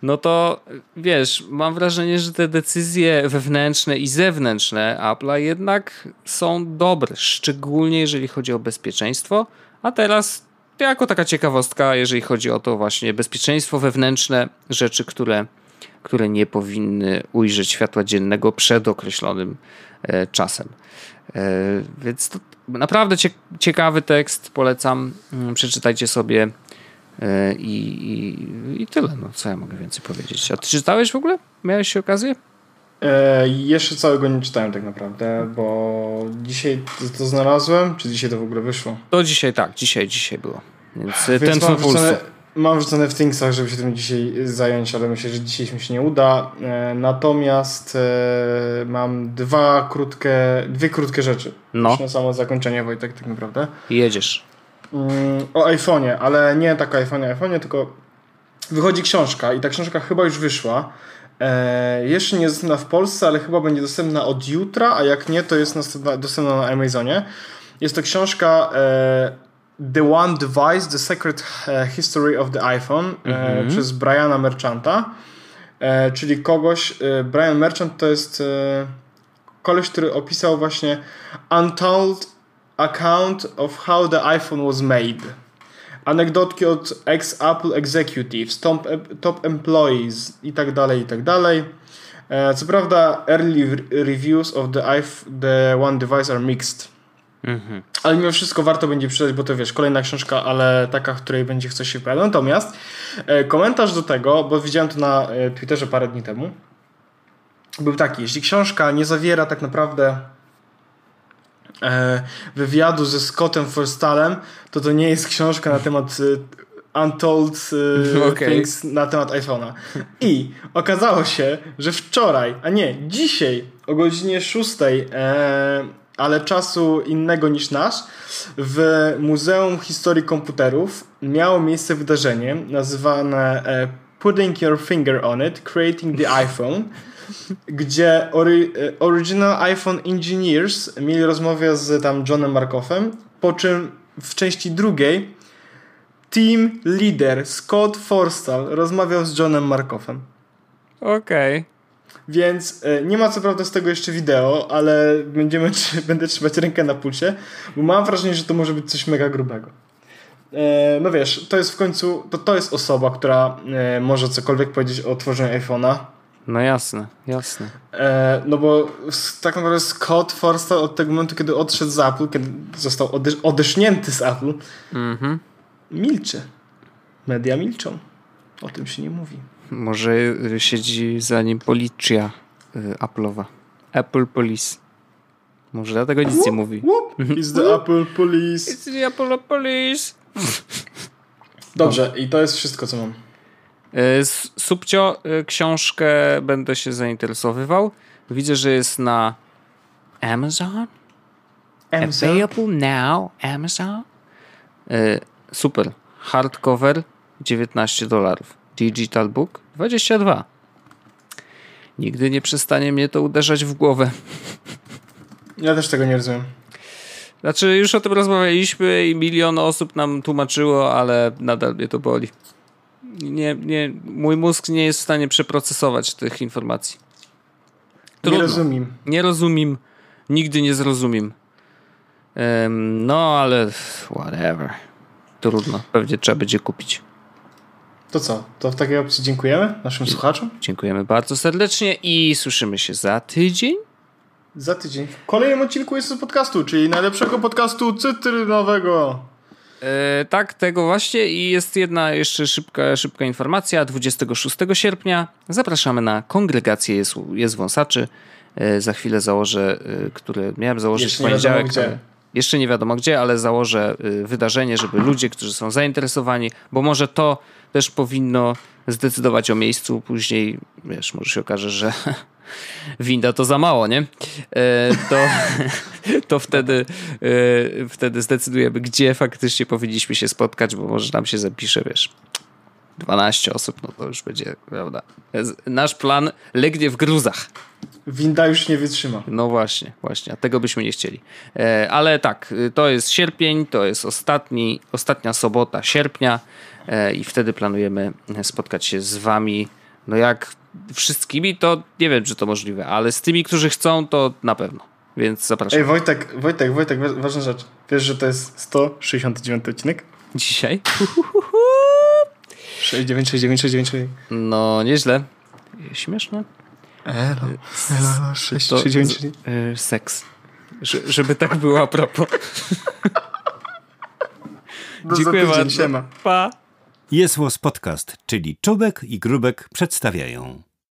No to wiesz, mam wrażenie, że te decyzje wewnętrzne i zewnętrzne Apple'a jednak są dobre, szczególnie jeżeli chodzi o bezpieczeństwo. A teraz jako taka ciekawostka, jeżeli chodzi o to właśnie bezpieczeństwo wewnętrzne, rzeczy, które, które nie powinny ujrzeć światła dziennego przed określonym E, czasem. E, więc to naprawdę ciekawy tekst, polecam. Mm, przeczytajcie sobie e, i, i, i tyle. No, co ja mogę więcej powiedzieć? A ty czytałeś w ogóle? Miałeś się okazję? E, jeszcze całego nie czytałem tak naprawdę, bo dzisiaj to znalazłem, czy dzisiaj to w ogóle wyszło? To dzisiaj tak, dzisiaj, dzisiaj było. Więc, Więc ten mam wrzucone, mam wrzucone w Thingsach, żeby się tym dzisiaj zająć, ale myślę, że dzisiaj mi się nie uda. E, natomiast e, mam dwa krótkie, dwie krótkie rzeczy. No. Już na samo zakończenie, Wojtek, tak naprawdę. Jedziesz. Mm, o iPhone'ie, ale nie tak o iPhone'ie, iPhone'ie, tylko wychodzi książka i ta książka chyba już wyszła. E, jeszcze nie jest dostępna w Polsce, ale chyba będzie dostępna od jutra, a jak nie, to jest dostępna na Amazonie. Jest to książka e, The One Device, The Secret e, History of the iPhone e, przez Briana Merchanta, e, czyli kogoś, Brian Merchant to jest koleś, który opisał właśnie Untold Account of How the iPhone was made. Anegdotki od ex-Apple executives, top, top employees i tak dalej, i tak dalej. Co prawda, early re- reviews of the, the One Device are mixed. Ale mimo wszystko warto będzie przeczytać, bo to wiesz, kolejna książka, ale taka, której będzie coś się wypowiadał. Natomiast e, komentarz do tego, bo widziałem to na e, Twitterze parę dni temu, był taki, jeśli książka nie zawiera tak naprawdę e, wywiadu ze Scottem Forstalem, to to nie jest książka na temat Untold *laughs* Okej. Things na temat iPhone'a. I okazało się, że wczoraj, a nie, dzisiaj o godzinie 6, e, ale czasu innego niż nasz, w Muzeum Historii Komputerów miało miejsce wydarzenie nazywane e, Putting Your Finger on It, Creating the iPhone *laughs* gdzie e, Original iPhone Engineers mieli rozmowę z tam Johnem Markoffem, po czym w części drugiej team leader Scott Forstall rozmawiał z Johnem Markoffem. Okej. Więc e, nie ma co prawda z tego jeszcze wideo, ale będziemy, *laughs* będę trzymać rękę na pulsie, bo mam wrażenie, że to może być coś mega grubego. E, no wiesz, to jest w końcu, to, to jest osoba, która e, może cokolwiek powiedzieć o tworzeniu iPhone'a. No jasne, jasne. No bo tak naprawdę Scott Forstall od tego momentu, kiedy odszedł z Apple, kiedy został odesz- odesznięty z Apple, Mhm. milczy. Media milczą. O tym się nie mówi. Może y, siedzi za nim policja y, Apple'owa. Apple Police. Może dlatego nic nie mówi. Whoop, It's the Apple Police. It's the Apple Police. Dobrze, i to jest wszystko, co mam. Y, Subcio, książkę będę się zainteresowywał. Widzę, że jest na Amazon. Amazon. Available now, Amazon. Super. Hardcover 19 dolarów. Digital Book 22. Nigdy nie przestanie mnie to uderzać w głowę. Ja też tego nie rozumiem. Znaczy, już o tym rozmawialiśmy i milion osób nam tłumaczyło, ale nadal mnie to boli. Nie, nie, mój mózg nie jest w stanie przeprocesować tych informacji. Nie Trudno. rozumiem. Nie rozumiem, nigdy nie zrozumiem. Em, no, ale whatever. Trudno, pewnie trzeba będzie kupić. To co? To w takiej opcji dziękujemy naszym słuchaczom. Dziękujemy bardzo serdecznie i słyszymy się za tydzień. Za tydzień w kolejnym odcinku jest z podcastu, czyli najlepszego podcastu cytrynowego. E, tak, tego właśnie i jest jedna jeszcze szybka, szybka informacja. 26 sierpnia zapraszamy na kongregację jest, jest wąsaczy. E, za chwilę założę, e, które miałem założyć Jeszcze w poniedziałek. Jeszcze nie wiadomo gdzie, ale założę e, wydarzenie, żeby ludzie, którzy są zainteresowani, bo może to też powinno zdecydować o miejscu. Później, wiesz, może się okaże, że *laughs* winda to za mało, nie? E, to, *laughs* to wtedy, e, wtedy zdecydujemy, gdzie faktycznie powinniśmy się spotkać, bo może nam się zapisze, wiesz, 12 osób, no to już będzie, prawda? Z- Nasz plan legnie w gruzach. Winda już nie wytrzyma. No właśnie, właśnie, a tego byśmy nie chcieli. E, ale tak, y, to jest sierpień, to jest ostatni, ostatnia sobota sierpnia e, i wtedy planujemy spotkać się z wami. No jak wszystkimi, to nie wiem, czy to możliwe, ale z tymi, którzy chcą, to na pewno. Więc zapraszam. Ej, Wojtek, Wojtek, Wojtek, wa- ważna rzecz. Wiesz, że to jest 169 odcinek? Dzisiaj? 69, 69, 69. No, nieźle. Śmieszne. Elo, elo, 6, To 69, z- y, seks. Że, żeby tak było a propos. *laughs* Do Dziękuję tydzień, bardzo. siema. Pa. Jest Podcast, czyli Czubek i Grubek przedstawiają.